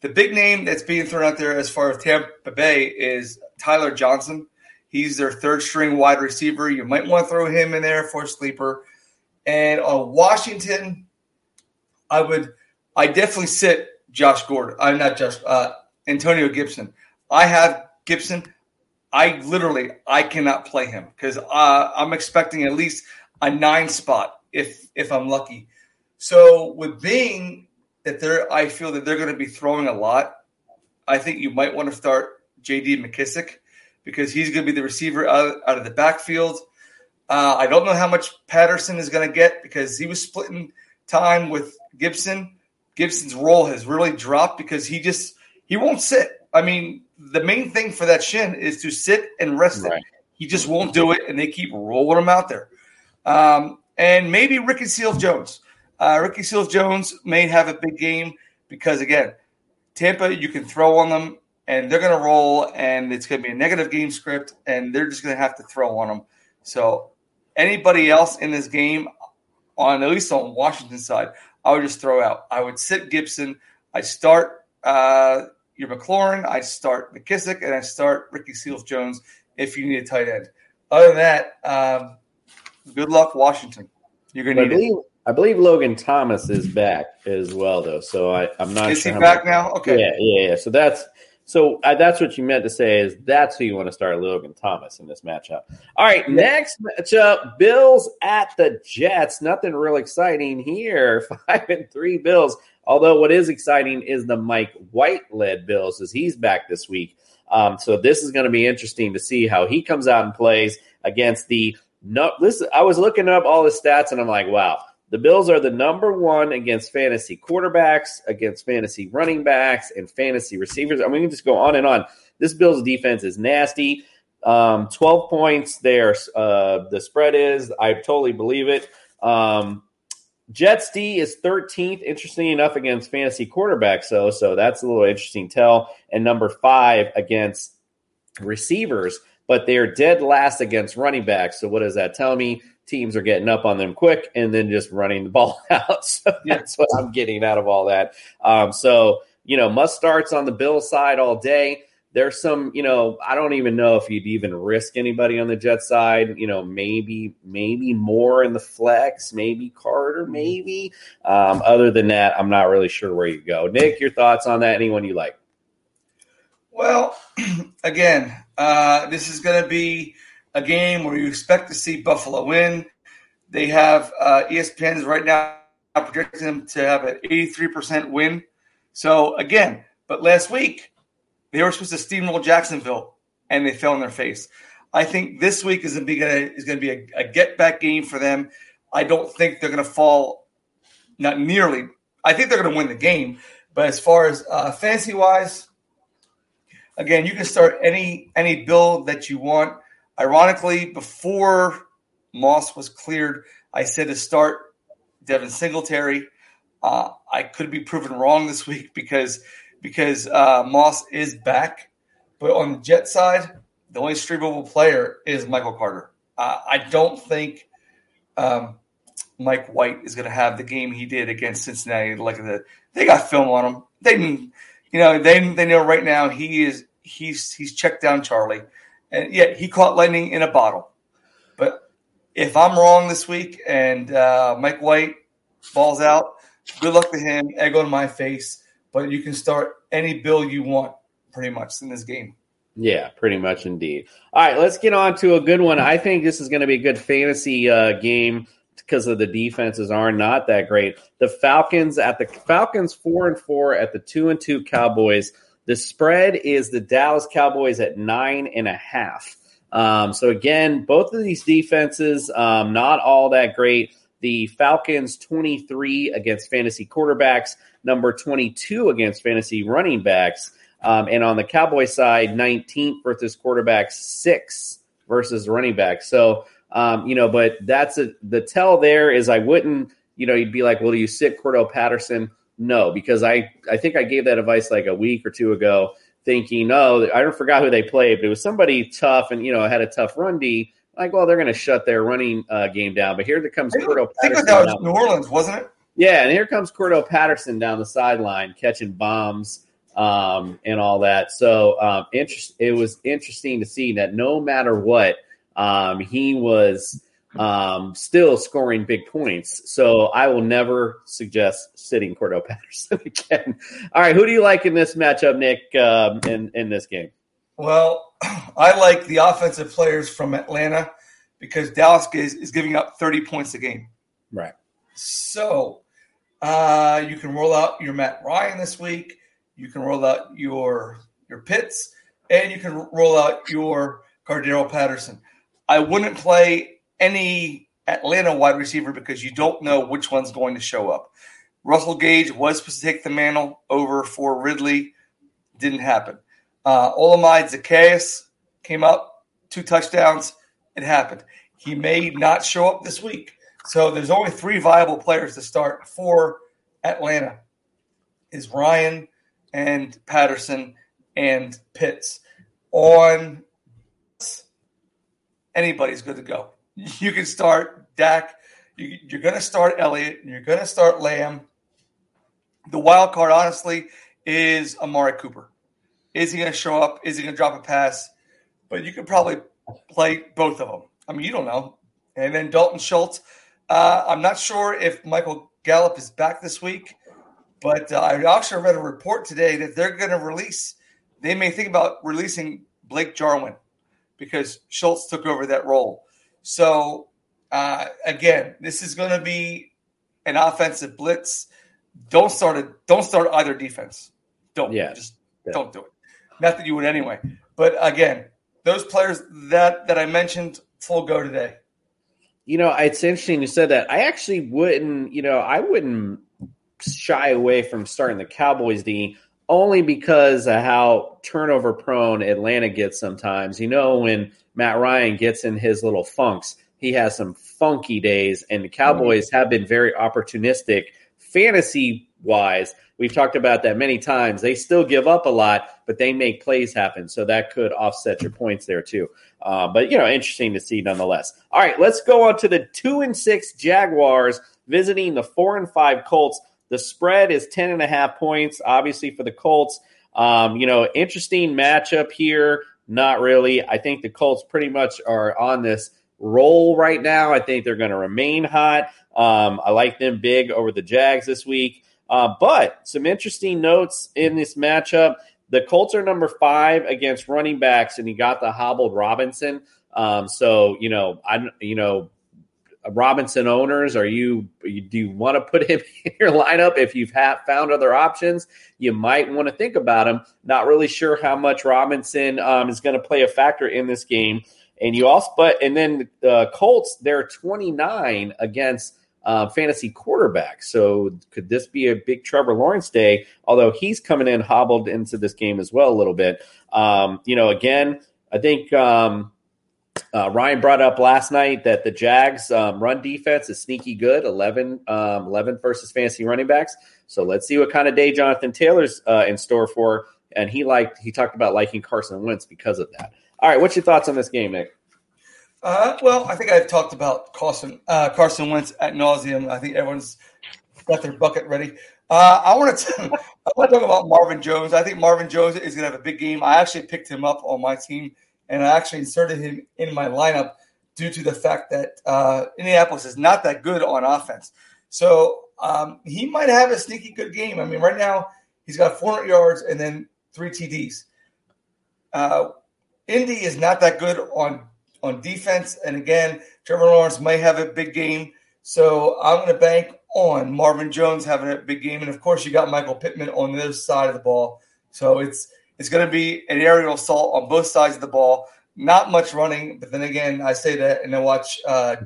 The big name that's being thrown out there as far as Tampa Bay is Tyler Johnson. He's their third string wide receiver. You might want to throw him in there for a sleeper. And on Washington, I would, I definitely sit Josh Gordon. I'm not Josh, uh, Antonio Gibson. I have Gibson. I literally, I cannot play him because uh, I'm expecting at least a nine spot if if I'm lucky. So with being that they're, I feel that they're going to be throwing a lot. I think you might want to start J.D. McKissick because he's going to be the receiver out, out of the backfield. Uh, I don't know how much Patterson is going to get because he was splitting time with Gibson. Gibson's role has really dropped because he just he won't sit. I mean, the main thing for that shin is to sit and rest Right. it. He just won't do it, and they keep rolling him out there. Um, and maybe Ricky Seals Jones. Uh, Ricky Seals Jones may have a big game because again, Tampa, you can throw on them and they're going to roll, and it's going to be a negative game script, and they're just going to have to throw on them. So, anybody else in this game, on at least on Washington side, I would just throw out. I would sit Gibson. I start uh, your McLaurin. I start McKissick, and I start Ricky Seals Jones if you need a tight end. Other than that, um, good luck, Washington. You're going to need believe, I believe Logan Thomas is back as well, though. So I, I'm not. Is sure he back much- now? Okay. Yeah, yeah, yeah. So that's so uh, that's what you meant to say is that's who you want to start Logan Thomas in this matchup. All right, next matchup: Bills at the Jets. Nothing real exciting here. Five and three Bills. Although what is exciting is the Mike White led Bills as he's back this week. Um, so this is going to be interesting to see how he comes out and plays against the. No, listen, I was looking up all the stats and I'm like, wow, the Bills are the number one against fantasy quarterbacks, against fantasy running backs, and fantasy receivers. I mean, we can just go on and on. This Bills defense is nasty. Um, 12 points there. Uh, the spread is. I totally believe it. Um, Jets D is 13th, interesting enough, against fantasy quarterbacks, though. So that's a little interesting tell. And number five against receivers, but they're dead last against running backs. So what does that tell me? Teams are getting up on them quick and then just running the ball out. So that's what I'm getting out of all that. Um, so, you know, must starts on the Bill side all day. There's some, you know, I don't even know if you'd even risk anybody on the Jet side. You know, maybe, maybe more in the flex, maybe Carter, maybe. Um, other than that, I'm not really sure where you go. Nick, your thoughts on that? Anyone you like? Well, again, uh, this is going to be a game where you expect to see Buffalo win. They have uh, ESPN is right now projecting them to have an 83% win. So again, but last week they were supposed to steamroll Jacksonville and they fell on their face. I think this week is going to be gonna, be a, a get back game for them. I don't think they're going to fall, not nearly. I think they're going to win the game, but as far as uh, fantasy wise, again, you can start any any build that you want. Ironically, before Moss was cleared, I said to start Devin Singletary. Uh, I could be proven wrong this week because because uh, Moss is back, but on the Jet side, the only streamable player is Michael Carter. Uh, I don't think um, Mike White is going to have the game he did against Cincinnati. Like the they got film on him. They, you know, they they know right now he is he's he's checked down Charlie, and yet he caught lightning in a bottle. But if I'm wrong this week and uh, Mike White balls out, good luck to him. Egg on my face. But you can start any bill you want, pretty much in this game. Yeah, pretty much indeed. All right, let's get on to a good one. I think this is going to be a good fantasy uh, game because of the defenses are not that great. The Falcons at the Falcons four and four at the two and two Cowboys. The spread is the Dallas Cowboys at nine and a half. Um, so again, both of these defenses um, not all that great. The Falcons 23 against fantasy quarterbacks, number 22 against fantasy running backs. Um, and on the Cowboy side, 19th versus quarterbacks, six versus running backs. So, um, you know, but that's a, the tell there is I wouldn't, you know, you'd be like, well, do you sit Cordell Patterson? No, because I, I think I gave that advice like a week or two ago, thinking, oh, I don't forgot who they played, but it was somebody tough and, you know, had a tough run D. Like, well, they're going to shut their running uh, game down. But here comes Cordarrelle I think Patterson. that was New Orleans, wasn't it? yeah, and here comes Cordell Patterson down the sideline catching bombs um, and all that. So um, interest, it was interesting to see that no matter what, um, he was um, still scoring big points. So I will never suggest sitting Cordell Patterson again. All right, who do you like in this matchup, Nick? Um, in in this game? Well, I like the offensive players from Atlanta because Dallas is, is giving up 30 points a game. Right. So uh, you can roll out your Matt Ryan this week. You can roll out your your Pitts, and you can roll out your Cardero Patterson. I wouldn't play any Atlanta wide receiver because you don't know which one's going to show up. Russell Gage was supposed to take the mantle over for Ridley, didn't happen. Uh, Olamide Zaccheaus came up, two touchdowns, it happened. He may not show up this week. So there's only three viable players to start for Atlanta. Is Ryan and Patterson and Pitts. On anybody's good to go. You can start Dak. You, you're going to start Elliott. You're going to start Lamb. The wild card, honestly, is Amari Cooper. Is he going to show up? Is he going to drop a pass? But you could probably play both of them. I mean, you don't know. And then Dalton Schultz. Uh, I'm not sure if Michael Gallup is back this week, but uh, I actually read a report today that they're going to release. They may think about releasing Blake Jarwin because Schultz took over that role. So uh, again, this is going to be an offensive blitz. Don't start it. Don't start either defense. Don't. Yeah. Just don't do it. Not that you would anyway. But again, those players that that I mentioned, full go today. You know, it's interesting you said that. I actually wouldn't, you know, I wouldn't shy away from starting the Cowboys D only because of how turnover prone Atlanta gets sometimes. You know, when Matt Ryan gets in his little funks, he has some funky days, and the Cowboys have been very opportunistic fantasy wise. We've talked about that many times. They still give up a lot, but they make plays happen. So that could offset your points there too. Uh, but you know, interesting to see nonetheless. All right, let's go on to the two and six Jaguars visiting the four and five Colts. The spread is ten and a half points, obviously for the Colts. Um, you know, interesting matchup here. Not really. I think the Colts pretty much are on this roll right now. I think they're going to remain hot. Um, I like them big over the Jags this week. Uh, but some interesting notes in this matchup. The Colts are number five against running backs, and you got the hobbled Robinson. Um, so you know, I you know, Robinson owners, are you, do you want to put him in your lineup? If you've found other options, you might want to think about him. Not really sure how much Robinson um, is going to play a factor in this game. And you also, but and then the uh, Colts, they're 29 against uh, fantasy quarterback. So could this be a big Trevor Lawrence day? Although he's coming in hobbled into this game as well a little bit. Um, you know, again, I think um, uh, Ryan brought up last night that the Jags um, run defense is sneaky good 11, um, 11 versus fantasy running backs. So let's see what kind of day Jonathan Taylor's uh, in store for. And he liked he talked about liking Carson Wentz because of that. All right, what's your thoughts on this game, Nick? Uh, well, I think I've talked about Carson uh, Carson Wentz at nauseum. I think everyone's got their bucket ready. Uh, I want to I want to talk about Marvin Jones. I think Marvin Jones is going to have a big game. I actually picked him up on my team, and I actually inserted him in my lineup due to the fact that uh, Indianapolis is not that good on offense. So um, he might have a sneaky good game. I mean, right now He's got 400 yards and then three TDs. Uh, Indy is not that good on on defense, and again, Trevor Lawrence may have a big game. So I'm going to bank on Marvin Jones having a big game, and of course, you got Michael Pittman on the other side of the ball. So it's it's going to be an aerial assault on both sides of the ball. Not much running, but then again, I say that and then watch uh,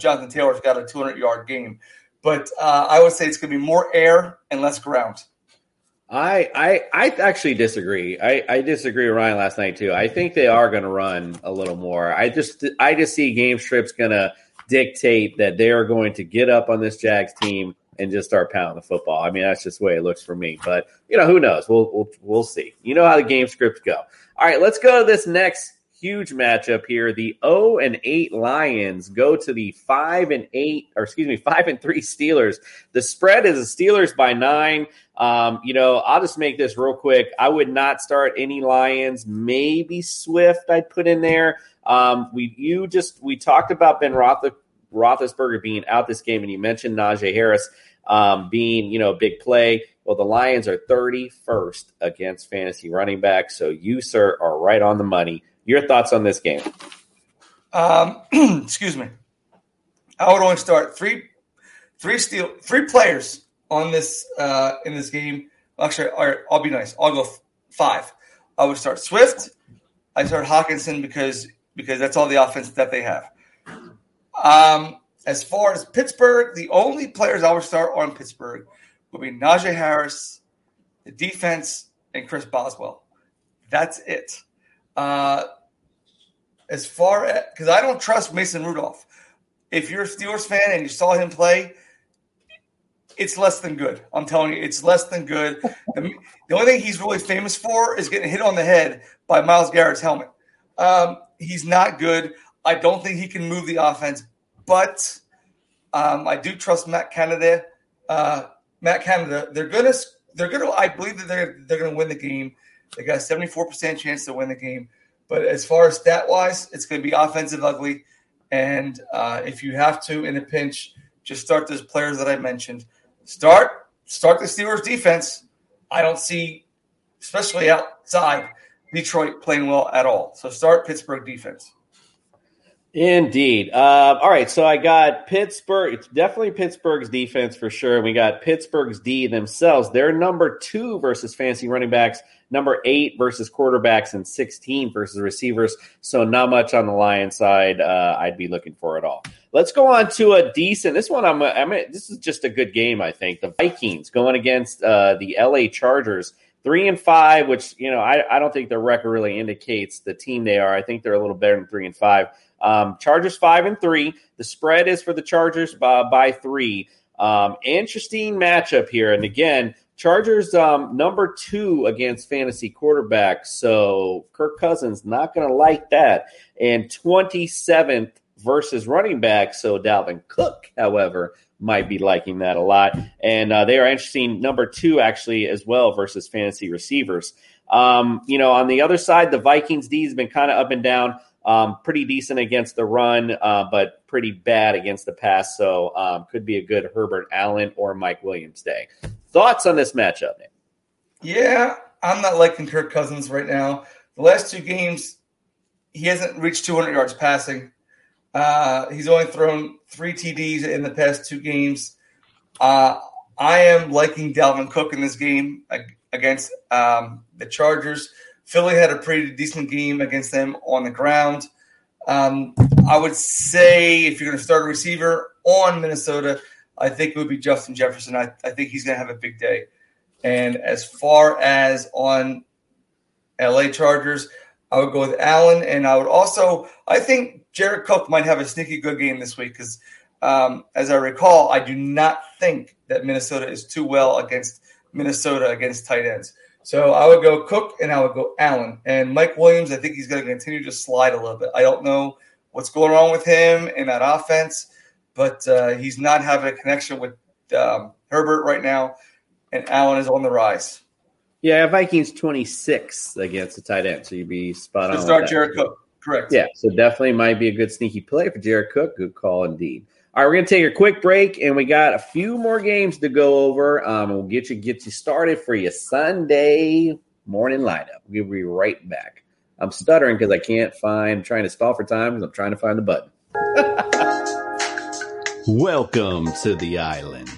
Jonathan Taylor's got a 200 yard game. But uh, I would say it's going to be more air and less ground. I I I actually disagree. I, I disagree with Ryan last night too. I think they are going to run a little more. I just I just see game scripts going to dictate that they are going to get up on this Jags team and just start pounding the football. I mean, that's just the way it looks for me. But you know, who knows? We'll we'll we'll see. You know how the game scripts go. All right, let's go to this next huge matchup here. The 0 and 8 Lions go to the 5 and 8, or excuse me, 5 and 3 Steelers. The spread is the Steelers by nine. Um, you know, I'll just make this real quick. I would not start any Lions, maybe Swift I'd put in there. Um, we you just we talked about Ben Roth- Roethlisberger being out this game, and you mentioned Najee Harris um, being you know a big play. Well, the Lions are 31st against fantasy running backs, so you sir are right on the money. Your thoughts on this game? Um, excuse me. I would only start three, three steel, three players on this uh, in this game. Actually, all right, I'll be nice. I'll go f- five. I would start Swift. I start Hockenson because because that's all the offense that they have. Um, as far as Pittsburgh, the only players I would start on Pittsburgh would be Najee Harris, the defense, and Chris Boswell. That's it. Uh, as far as because I don't trust Mason Rudolph. If you're a Steelers fan and you saw him play, it's less than good. I'm telling you, it's less than good. The, the only thing he's really famous for is getting hit on the head by Myles Garrett's helmet. Um, he's not good. I don't think he can move the offense, but um, I do trust Matt Canada. Uh, Matt Canada, they're gonna, they're gonna. I believe that they're they're gonna win the game. They got a 74 percent chance to win the game. But as far as stat wise, it's to be offensive ugly. And uh, if you have to in a pinch, just start those players that I mentioned. Start start the Steelers defense. I don't see, especially outside Detroit, playing well at all. So start Pittsburgh defense. Indeed. Uh, all right, so I got Pittsburgh. It's definitely Pittsburgh's defense for sure. We got Pittsburgh's D themselves. They're number two versus fancy running backs, number eight versus quarterbacks, and 16 versus receivers. So not much on the Lion side uh, I'd be looking for at all. Let's go on to a decent. This one, I'm. I'm. This is just a good game. I think the Vikings going against uh, the LA Chargers, three and five. Which you know, I, I don't think their record really indicates the team they are. I think they're a little better than three and five. Um, Chargers five and three. The spread is for the Chargers by, by three. Um, interesting matchup here, and again, Chargers um, number two against fantasy quarterbacks. So Kirk Cousins not going to like that, and twenty seventh versus running back. So Dalvin Cook, however, might be liking that a lot, and uh, they are interesting number two actually as well versus fantasy receivers. Um, you know, on the other side, the Vikings D has been kind of up and down. Um, pretty decent against the run, uh, but pretty bad against the pass. So um, could be a good Herbert Allen or Mike Williams day. Thoughts on this matchup, Nick? Yeah, I'm not liking Kirk Cousins right now. The last two games, he hasn't reached 200 yards passing. Uh, he's only thrown three TDs in the past two games. Uh, I am liking Dalvin Cook in this game against um, the Chargers. Philly had a pretty decent game against them on the ground. Um, I would say if you're going to start a receiver on Minnesota, I think it would be Justin Jefferson. I, I think he's going to have a big day. And as far as on LA Chargers, I would go with Allen. And I would also, I think Jared Cook might have a sneaky good game this week because, um, as I recall, I do not think that Minnesota is too well against Minnesota against tight ends. So I would go Cook and I would go Allen. And Mike Williams, I think he's going to continue to slide a little bit. I don't know what's going on with him in that offense, but uh, he's not having a connection with um, Herbert right now. And Allen is on the rise. Yeah, Vikings 26 against the tight end. So you'd be spot on. start Jared Cook. Correct. Yeah, so definitely might be a good sneaky play for Jared Cook. Good call indeed. All right, we're gonna take a quick break, and we got a few more games to go over. Um, we'll get you get you started for your Sunday morning lineup. We'll be right back. I'm stuttering because I can't find. I'm trying to stall for time because I'm trying to find the button. Welcome to the island.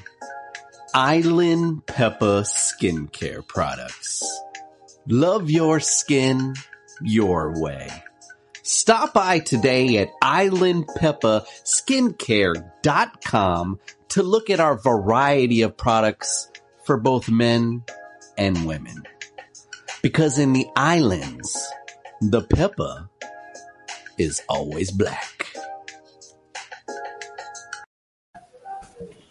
Island Peppa Skincare Products. Love your skin your way. Stop by today at islandpeppaskincare.com to look at our variety of products for both men and women. Because in the islands, the pepper is always black.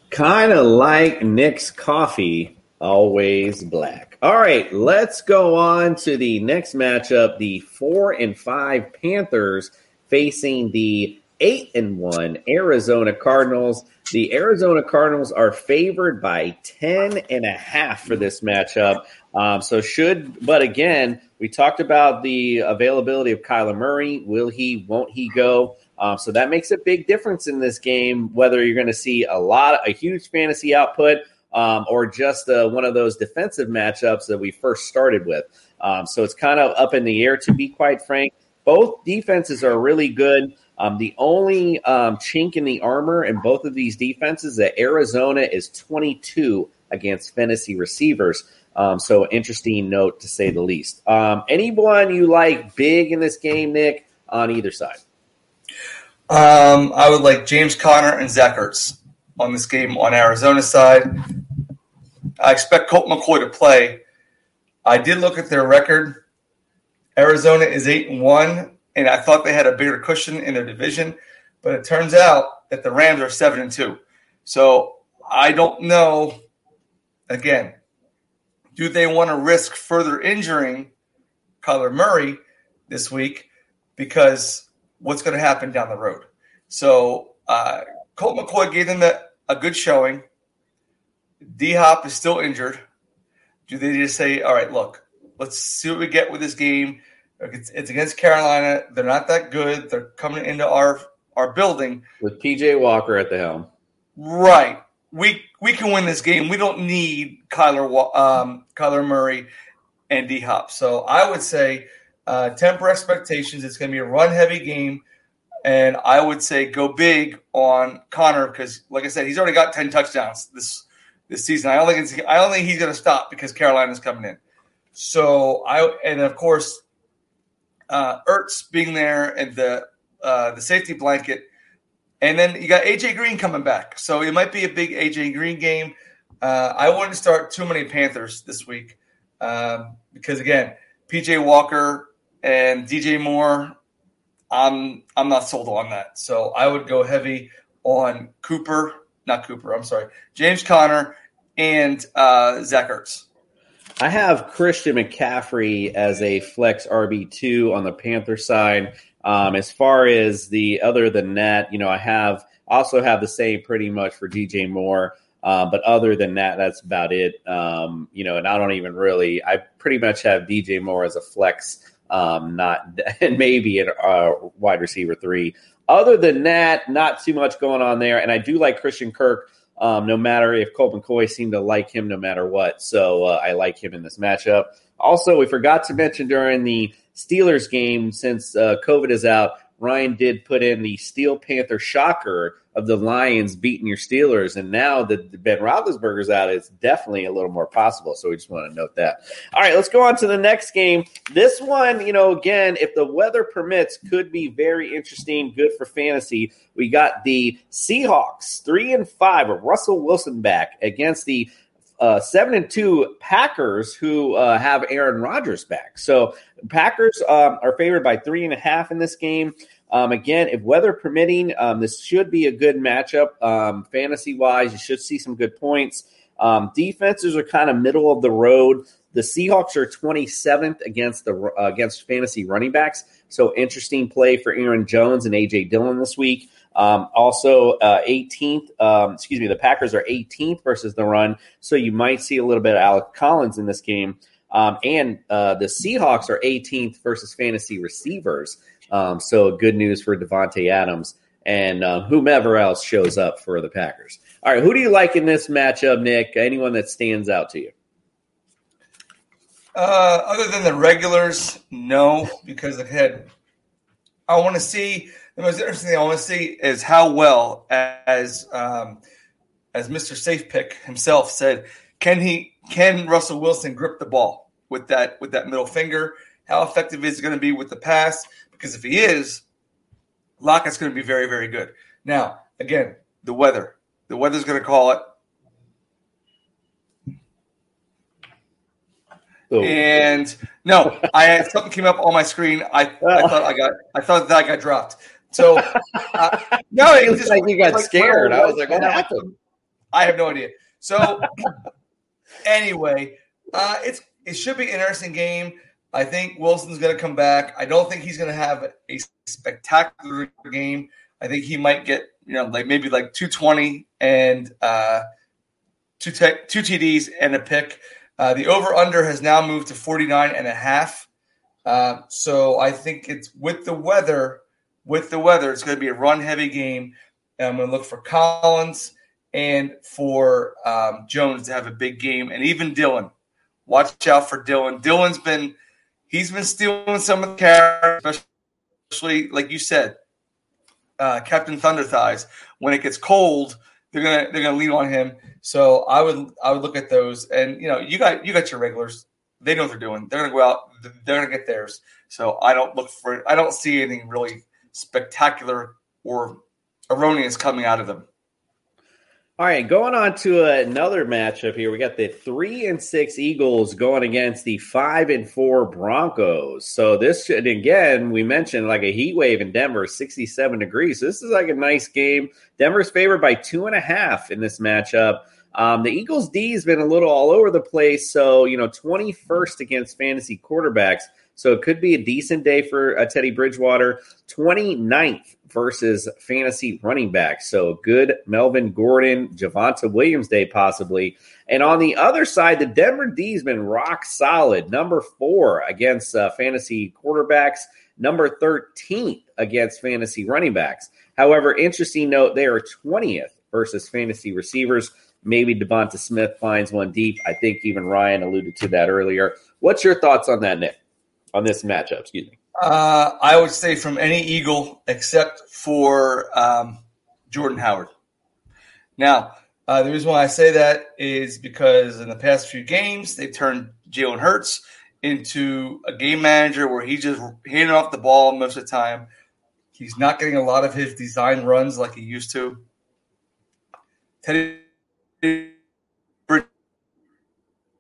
Kind of like Nick's coffee, always black. All right, let's go on to the next matchup. The four and five Panthers facing the eight and one Arizona Cardinals. The Arizona Cardinals are favored by 10 and a half for this matchup. Um, so should, but again, we talked about the availability of Kyler Murray. Will he, won't he go? Um, so that makes a big difference in this game, whether you're going to see a lot, a huge fantasy output, um, or just uh, one of those defensive matchups that we first started with. Um, so it's kind of up in the air, to be quite frank. Both defenses are really good. Um, the only um, chink in the armor in both of these defenses that Arizona is 22 against fantasy receivers. Um, so interesting note to say the least. Um, anyone you like big in this game, Nick, on either side? I would like James Conner and Zach Ertz on this game on Arizona's side. I expect Colt McCoy to play. I did look at their record. Arizona is eight and one, and I thought they had a bigger cushion in their division, but it turns out that the Rams are seven and two. So I don't know. Again, do they want to risk further injuring Kyler Murray this week? Because what's going to happen down the road? So uh, Colt McCoy gave them a, a good showing. D Hop is still injured. Do they just say, all right, look, let's see what we get with this game? It's, it's against Carolina. They're not that good. They're coming into our our building with PJ Walker at the helm. Right. We we can win this game. We don't need Kyler um, Kyler Murray and D Hop. So I would say uh, temper expectations. It's going to be a run heavy game, and I would say go big on Conner because, like I said, he's already got ten touchdowns this this season. I don't think I think he's going to stop because Carolina's coming in. So I and of course, uh, Ertz being there and the uh, the safety blanket, and then you got AJ Green coming back. So it might be a big AJ Green game. Uh, I wouldn't start too many Panthers this week um, because again, PJ Walker and DJ Moore, I'm I'm not sold on that. So I would go heavy on Cooper, not Cooper. I'm sorry, James Conner and uh, Zach Ertz. I have Christian McCaffrey as a flex RB two on the Panther side. Um, as far as the other than that, you know, I have also have the same pretty much for DJ Moore. Uh, but other than that, that's about it. Um, you know, and I don't even really. I pretty much have DJ Moore as a flex, um, not and maybe a uh, wide receiver three. Other than that, not too much going on there. And I do like Christian Kirk. Um, no matter if Colt McCoy seemed to like him no matter what. So uh, I like him in this matchup. Also, we forgot to mention during the Steelers game, since uh, COVID is out, Ryan did put in the Steel Panther shocker of the Lions beating your Steelers, and now that Ben Roethlisberger's out, it's definitely a little more possible. So we just want to note that. All right, let's go on to the next game. This one, you know, again, if the weather permits, could be very interesting, good for fantasy. We got the Seahawks three and five with Russell Wilson back against the uh, seven and two Packers, who uh, have Aaron Rodgers back. So Packers um, are favored by three and a half in this game. Um, again, if weather permitting, um, this should be a good matchup. Um, fantasy wise, you should see some good points. Um, defenses are kind of middle of the road. The Seahawks are 27th against the uh, against fantasy running backs. So interesting play for Aaron Jones and AJ Dillon this week. Um, also, uh, 18th, um, excuse me, the Packers are 18th versus the run. So you might see a little bit of Alex Collins in this game. Um, and uh, the Seahawks are 18th versus fantasy receivers. Um, so good news for Davante Adams and um, whomever else shows up for the Packers. All right, who do you like in this matchup, Nick? Anyone that stands out to you? Uh, other than the regulars, no, because ahead, I want to see the most interesting thing I want to see is how well as um, as Mr. Safe Pick himself said, can he can Russell Wilson grip the ball with that with that middle finger? How effective is it going to be with the pass? Because if he is, Lockett's going to be very very good. Now, again, the weather. The weather's going to call it. Oh. And no, I had something came up on my screen. I, I thought I got I thought that I got dropped. So uh, no, It it was just like you got like, scared. I was like, what happened? I have no idea. So anyway, uh, it's it should be an interesting game. I think Wilson's going to come back. I don't think he's going to have a spectacular game. I think he might get you know like maybe like 220 and uh, two two TDs and a pick. Uh, the over under has now moved to 49 and a half. Uh, so I think it's with the weather, with the weather, it's going to be a run heavy game. And I'm going to look for Collins and for um, Jones to have a big game, and even Dillon. Watch out for Dillon. Dillon's been he's been stealing some of the carries, especially like you said, uh, Captain Thunder Thighs. When it gets cold, they're gonna they're gonna lean on him. So I would I would look at those, and you know you got you got your regulars. They know what they're doing. They're gonna go out. They're gonna get theirs. So I don't look for I don't see anything really spectacular or erroneous coming out of them. All right, going on to another matchup here. We got the three and six Eagles going against the five and four Broncos. So this should again, we mentioned like a heat wave in Denver, 67 degrees. So this is like a nice game. Denver's favored by two and a half in this matchup. Um, the Eagles D has been a little all over the place. So, you know, 21st against fantasy quarterbacks. So it could be a decent day for uh, Teddy Bridgewater. 29th versus fantasy running backs. So good Melvin Gordon, Javonte Williams day possibly. And on the other side, the Denver D's been rock solid. Number four against uh, fantasy quarterbacks. Number 13th against fantasy running backs. However, interesting note, they are 20th versus fantasy receivers. Maybe DeVonta Smith finds one deep. I think even Ryan alluded to that earlier. What's your thoughts on that, Nick? On this matchup, excuse me. Uh, I would say from any Eagle except for um, Jordan Howard. Now, uh, the reason why I say that is because in the past few games, they've turned Jalen Hurts into a game manager where he's just handing off the ball most of the time. He's not getting a lot of his design runs like he used to. Teddy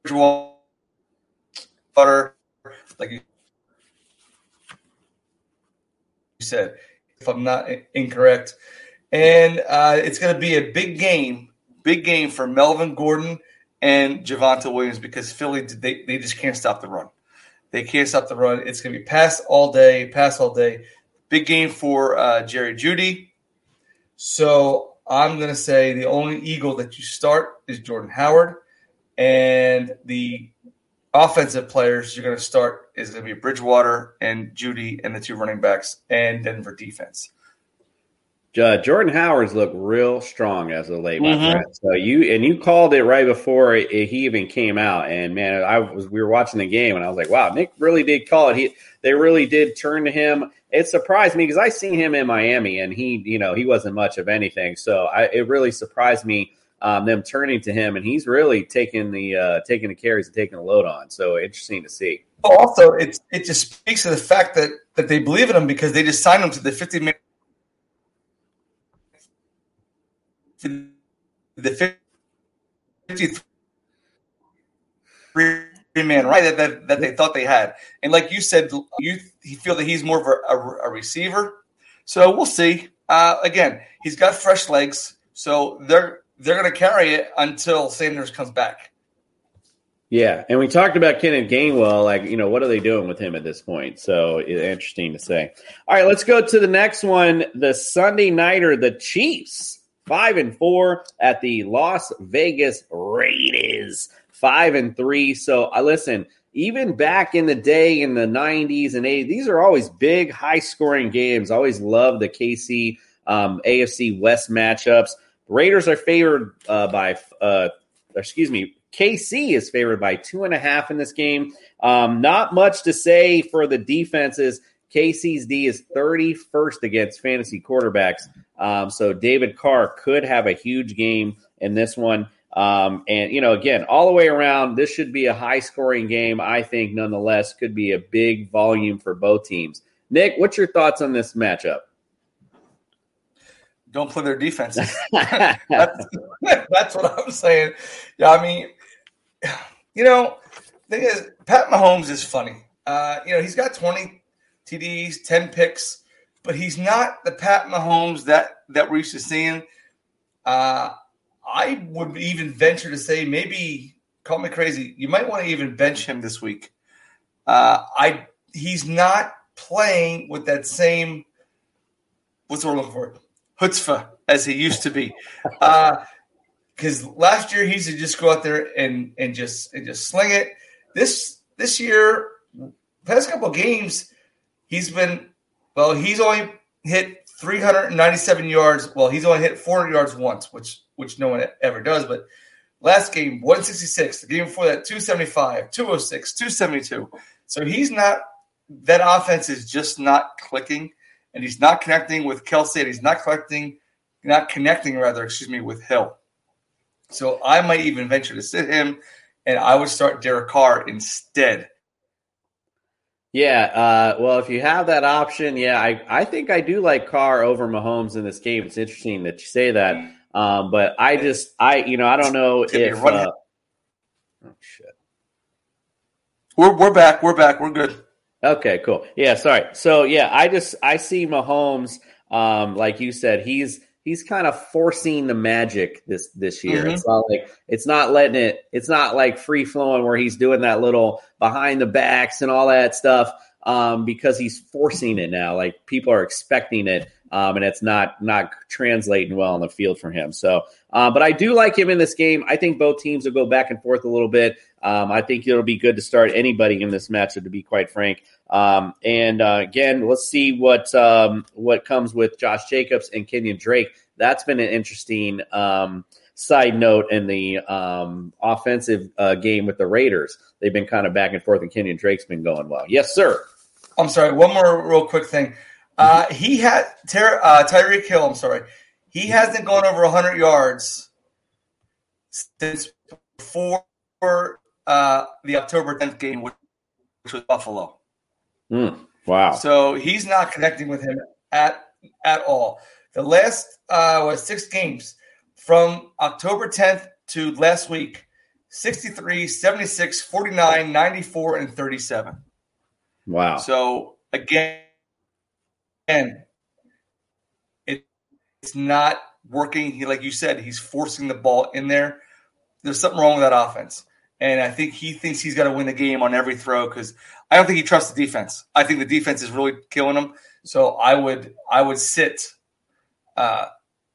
Bridgewater, like you said, if I'm not incorrect. And uh, it's going to be a big game, big game for Melvin Gordon and Javonte Williams because Philly they, they just can't stop the run. They can't stop the run. It's going to be pass all day, pass all day. Big game for uh, Jerry Jeudy. So I'm going to say the only Eagle that you start is Jordan Howard, and the offensive players you're going to start is going to be Bridgewater and Jeudy and the two running backs and Denver defense. Uh, Jordan Howard's looked real strong as of late, my Mhm. friend. So you and you called it right before it, he even came out, and man, I was we were watching the game, and I was like, wow, Nick really did call it. He they really did turn to him. It surprised me because I seen him in Miami, and he you know he wasn't much of anything. So I, it really surprised me um, them turning to him, and he's really taking the uh, taking the carries and taking the load on. So interesting to see. Also, it's it just speaks to the fact that that they believe in him because they just signed him to the 50 man the 53 man right that, that, that they thought they had. And like you said, you, you feel that he's more of a, a, a receiver. So we'll see. Uh, again, he's got fresh legs, so they're they're going to carry it until Sanders comes back. Yeah, and we talked about Kenneth Gainwell. Like, you know, what are they doing with him at this point? So interesting to say. All right, let's go to the next one. The Sunday nighter, the Chiefs, five and four at the Las Vegas Raiders, five and three. So I listen. Even back in the day in the '90s and '80s, these are always big, high-scoring games. Always love the KC um, AFC West matchups. Raiders are favored uh, by, uh, excuse me, KC is favored by two and a half in this game. Um, not much to say for the defenses. KC's D is 31st against fantasy quarterbacks. Um, so David Carr could have a huge game in this one. Um, and, you know, again, all the way around, this should be a high scoring game. I think, nonetheless, could be a big volume for both teams. Nick, what's your thoughts on this matchup? Don't play their defenses. that's, that's what I'm saying. Yeah, I mean, you know, thing is, Pat Mahomes is funny. Uh, you know, he's got 20 TDs, 10 picks, but he's not the Pat Mahomes that that we're used to seeing. Uh, I would even venture to say maybe call me crazy. You might want to even bench him this week. Uh, I he's not playing with that same what's the word looking for chutzpah as he used to be. Because last year he used to just go out there and and just and just sling it. This this year, past couple games, he's been well. He's only hit 397 yards. Well, he's only hit 400 yards once, which which no one ever does. But last game, 166. The game before that, 275, 206, 272. So he's not. That offense is just not clicking, and he's not connecting with Kelce, And he's not collecting, not connecting rather. Excuse me, with Hill. So I might even venture to sit him, and I would start Derek Carr instead. Yeah, uh, well, if you have that option, yeah, I, I think I do like Carr over Mahomes in this game. It's interesting that you say that, um, but I just I you know I don't know if uh, oh shit, we're we're back, we're back, we're good. Okay, cool. Yeah, sorry. So yeah, I just I see Mahomes, um, like you said, he's he's kind of forcing the magic this this year. Mm-hmm. It's not like it's not letting it. It's not like free flowing where he's doing that little behind the backs and all that stuff um, because he's forcing it now. Like people are expecting it, um, and it's not not translating well on the field for him. So, uh, but I do like him in this game. I think both teams will go back and forth a little bit. Um, I think it'll be good to start anybody in this matchup, to be quite frank. Um, and uh, again, let's see what um, what comes with Josh Jacobs and Kenyon Drake. That's been an interesting um, side note in the um, offensive uh, game with the Raiders. They've been kind of back and forth, and Kenyon Drake's been going well. Yes, sir. I'm sorry. One more real quick thing. Uh, he had Ty- uh, Tyreek Hill. I'm sorry. He hasn't gone over 100 yards since before uh, the October 10th game, which was Buffalo. Mm, wow. So he's not connecting with him at at all. The last uh, was six games from October 10th to last week 63, 76, 49, 94, and 37. Wow. So again, again it, it's not working. He, like you said, he's forcing the ball in there. There's something wrong with that offense. And I think he thinks he's got to win the game on every throw because I don't think he trusts the defense. I think the defense is really killing him. So I would I would sit uh,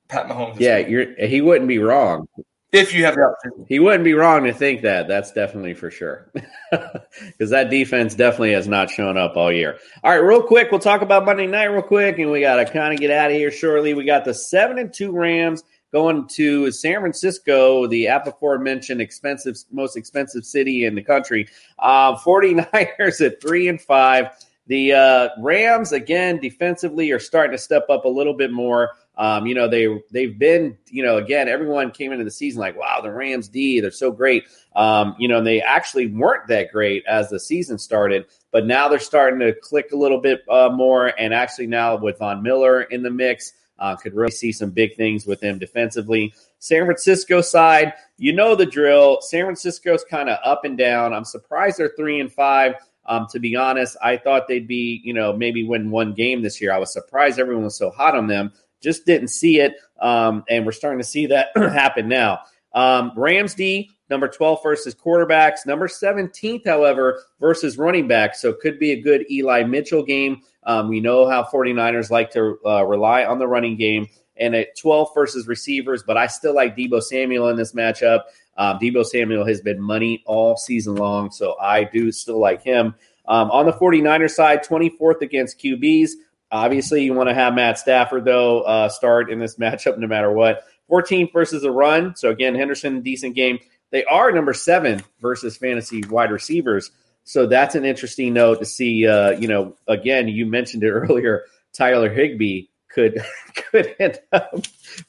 Pat Mahomes. Yeah, you're, he wouldn't be wrong. If you have the opportunity. He wouldn't be wrong to think that. That's definitely for sure. Because that defense definitely has not shown up all year. All right, real quick, we'll talk about Monday night real quick, and we got to kind of get out of here shortly. We got the 7 and 2 Rams going to San Francisco, the aforementioned expensive, most expensive city in the country. Uh, 49ers at 3 and 5. The uh, Rams, again, defensively are starting to step up a little bit more. Um, you know, they they've been, you know, again, everyone came into the season like, wow, the Rams D, they're so great. Um, you know, and they actually weren't that great as the season started, but now they're starting to click a little bit uh, more. And actually, now with Von Miller in the mix, uh, could really see some big things with him defensively. San Francisco side, you know the drill. San Francisco's kind of up and down. I'm surprised they're three and five. Um, to be honest, I thought they'd be, you know, maybe win one game this year. I was surprised everyone was so hot on them. Just didn't see it. Um, and we're starting to see that happen now. Um, Rams D, number 12 versus quarterbacks. Number 17th, however, versus running backs. So could be a good Eli Mitchell game. Um, we know how 49ers like to uh, rely on the running game. And at 12 versus receivers, but I still like Deebo Samuel in this matchup. Um, Deebo Samuel has been money all season long, so I do still like him. Um, on the 49er side, 24th against QBs, Obviously, you want to have Matt Stafford though uh, start in this matchup no matter what. 14th versus a run. So again, Henderson decent game. They are number seven versus fantasy wide receivers. So that's an interesting note to see. Uh, you know, again, you mentioned it earlier. Tyler Higbee could could end up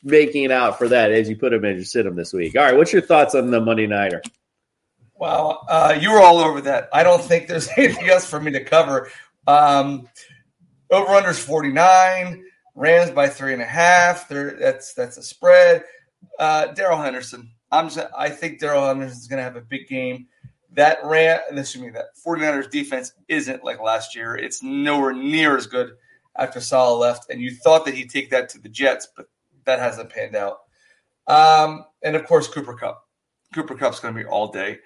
making out for that as you put him in your sit him this week. All right, what's your thoughts on the Monday nighter? Wow, uh, you were all over that. I don't think there's anything else for me to cover. Um, over unders 49, Rams by three and a half. That's that's a spread. Uh, Darrell Henderson. I'm just, I think Darrell Henderson is going to have a big game. That ran, excuse me, that 49ers defense isn't like last year. It's nowhere near as good after Saleh left, and you thought that he'd take that to the Jets, but that hasn't panned out. Um, and of course, Cooper Kupp Cooper Kupp's going to be all day.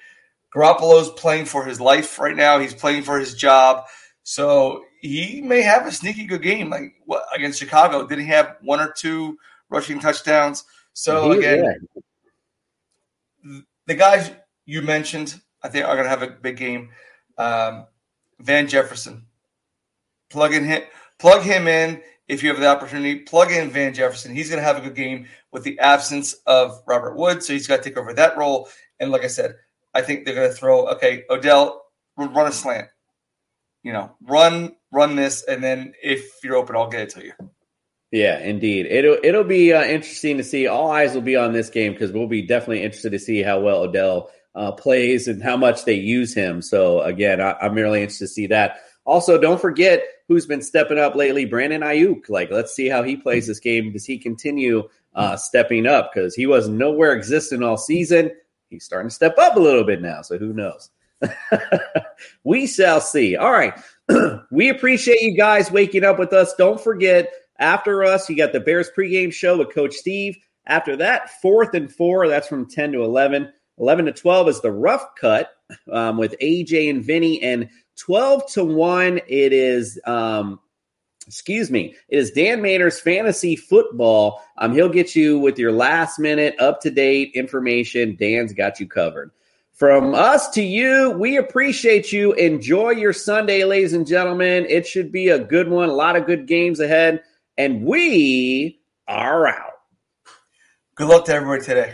Garoppolo's playing for his life right now. He's playing for his job. So he may have a sneaky good game. Like what against Chicago, did he have one or two rushing touchdowns? So He- again, the guys you mentioned, I think are going to have a big game. Um, Van Jefferson, plug in him, plug him in if you have the opportunity. Plug in Van Jefferson. He's going to have a good game with the absence of Robert Wood, so he's got to take over that role. And like I said, I think they're going to throw. Okay, Odell, run a slant. You know, run run this, and then if you're open, I'll get it to you. Yeah, indeed. It'll it'll be uh, interesting to see. All eyes will be on this game because we'll be definitely interested to see how well Odell uh, plays and how much they use him. So again, I, I'm really interested to see that. Also, don't forget who's been stepping up lately, Brandon Aiyuk. Like, let's see how he plays this game. Does he continue uh, stepping up? Because he was nowhere existing all season. He's starting to step up a little bit now. So who knows? we shall see. All right. we appreciate you guys waking up with us. Don't forget, after us, you got the Bears pregame show with Coach Steve. After that, fourth and four, that's from 10 to 11. 11 to 12 is the rough cut um, with AJ and Vinny. And 12 to 1, it is, um, excuse me, it is Dan Mater's fantasy football. Um, he'll get you with your last minute, up to date information. Dan's got you covered. From us to you, we appreciate you. Enjoy your Sunday, ladies and gentlemen. It should be a good one. A lot of good games ahead. And we are out. Good luck to everybody today.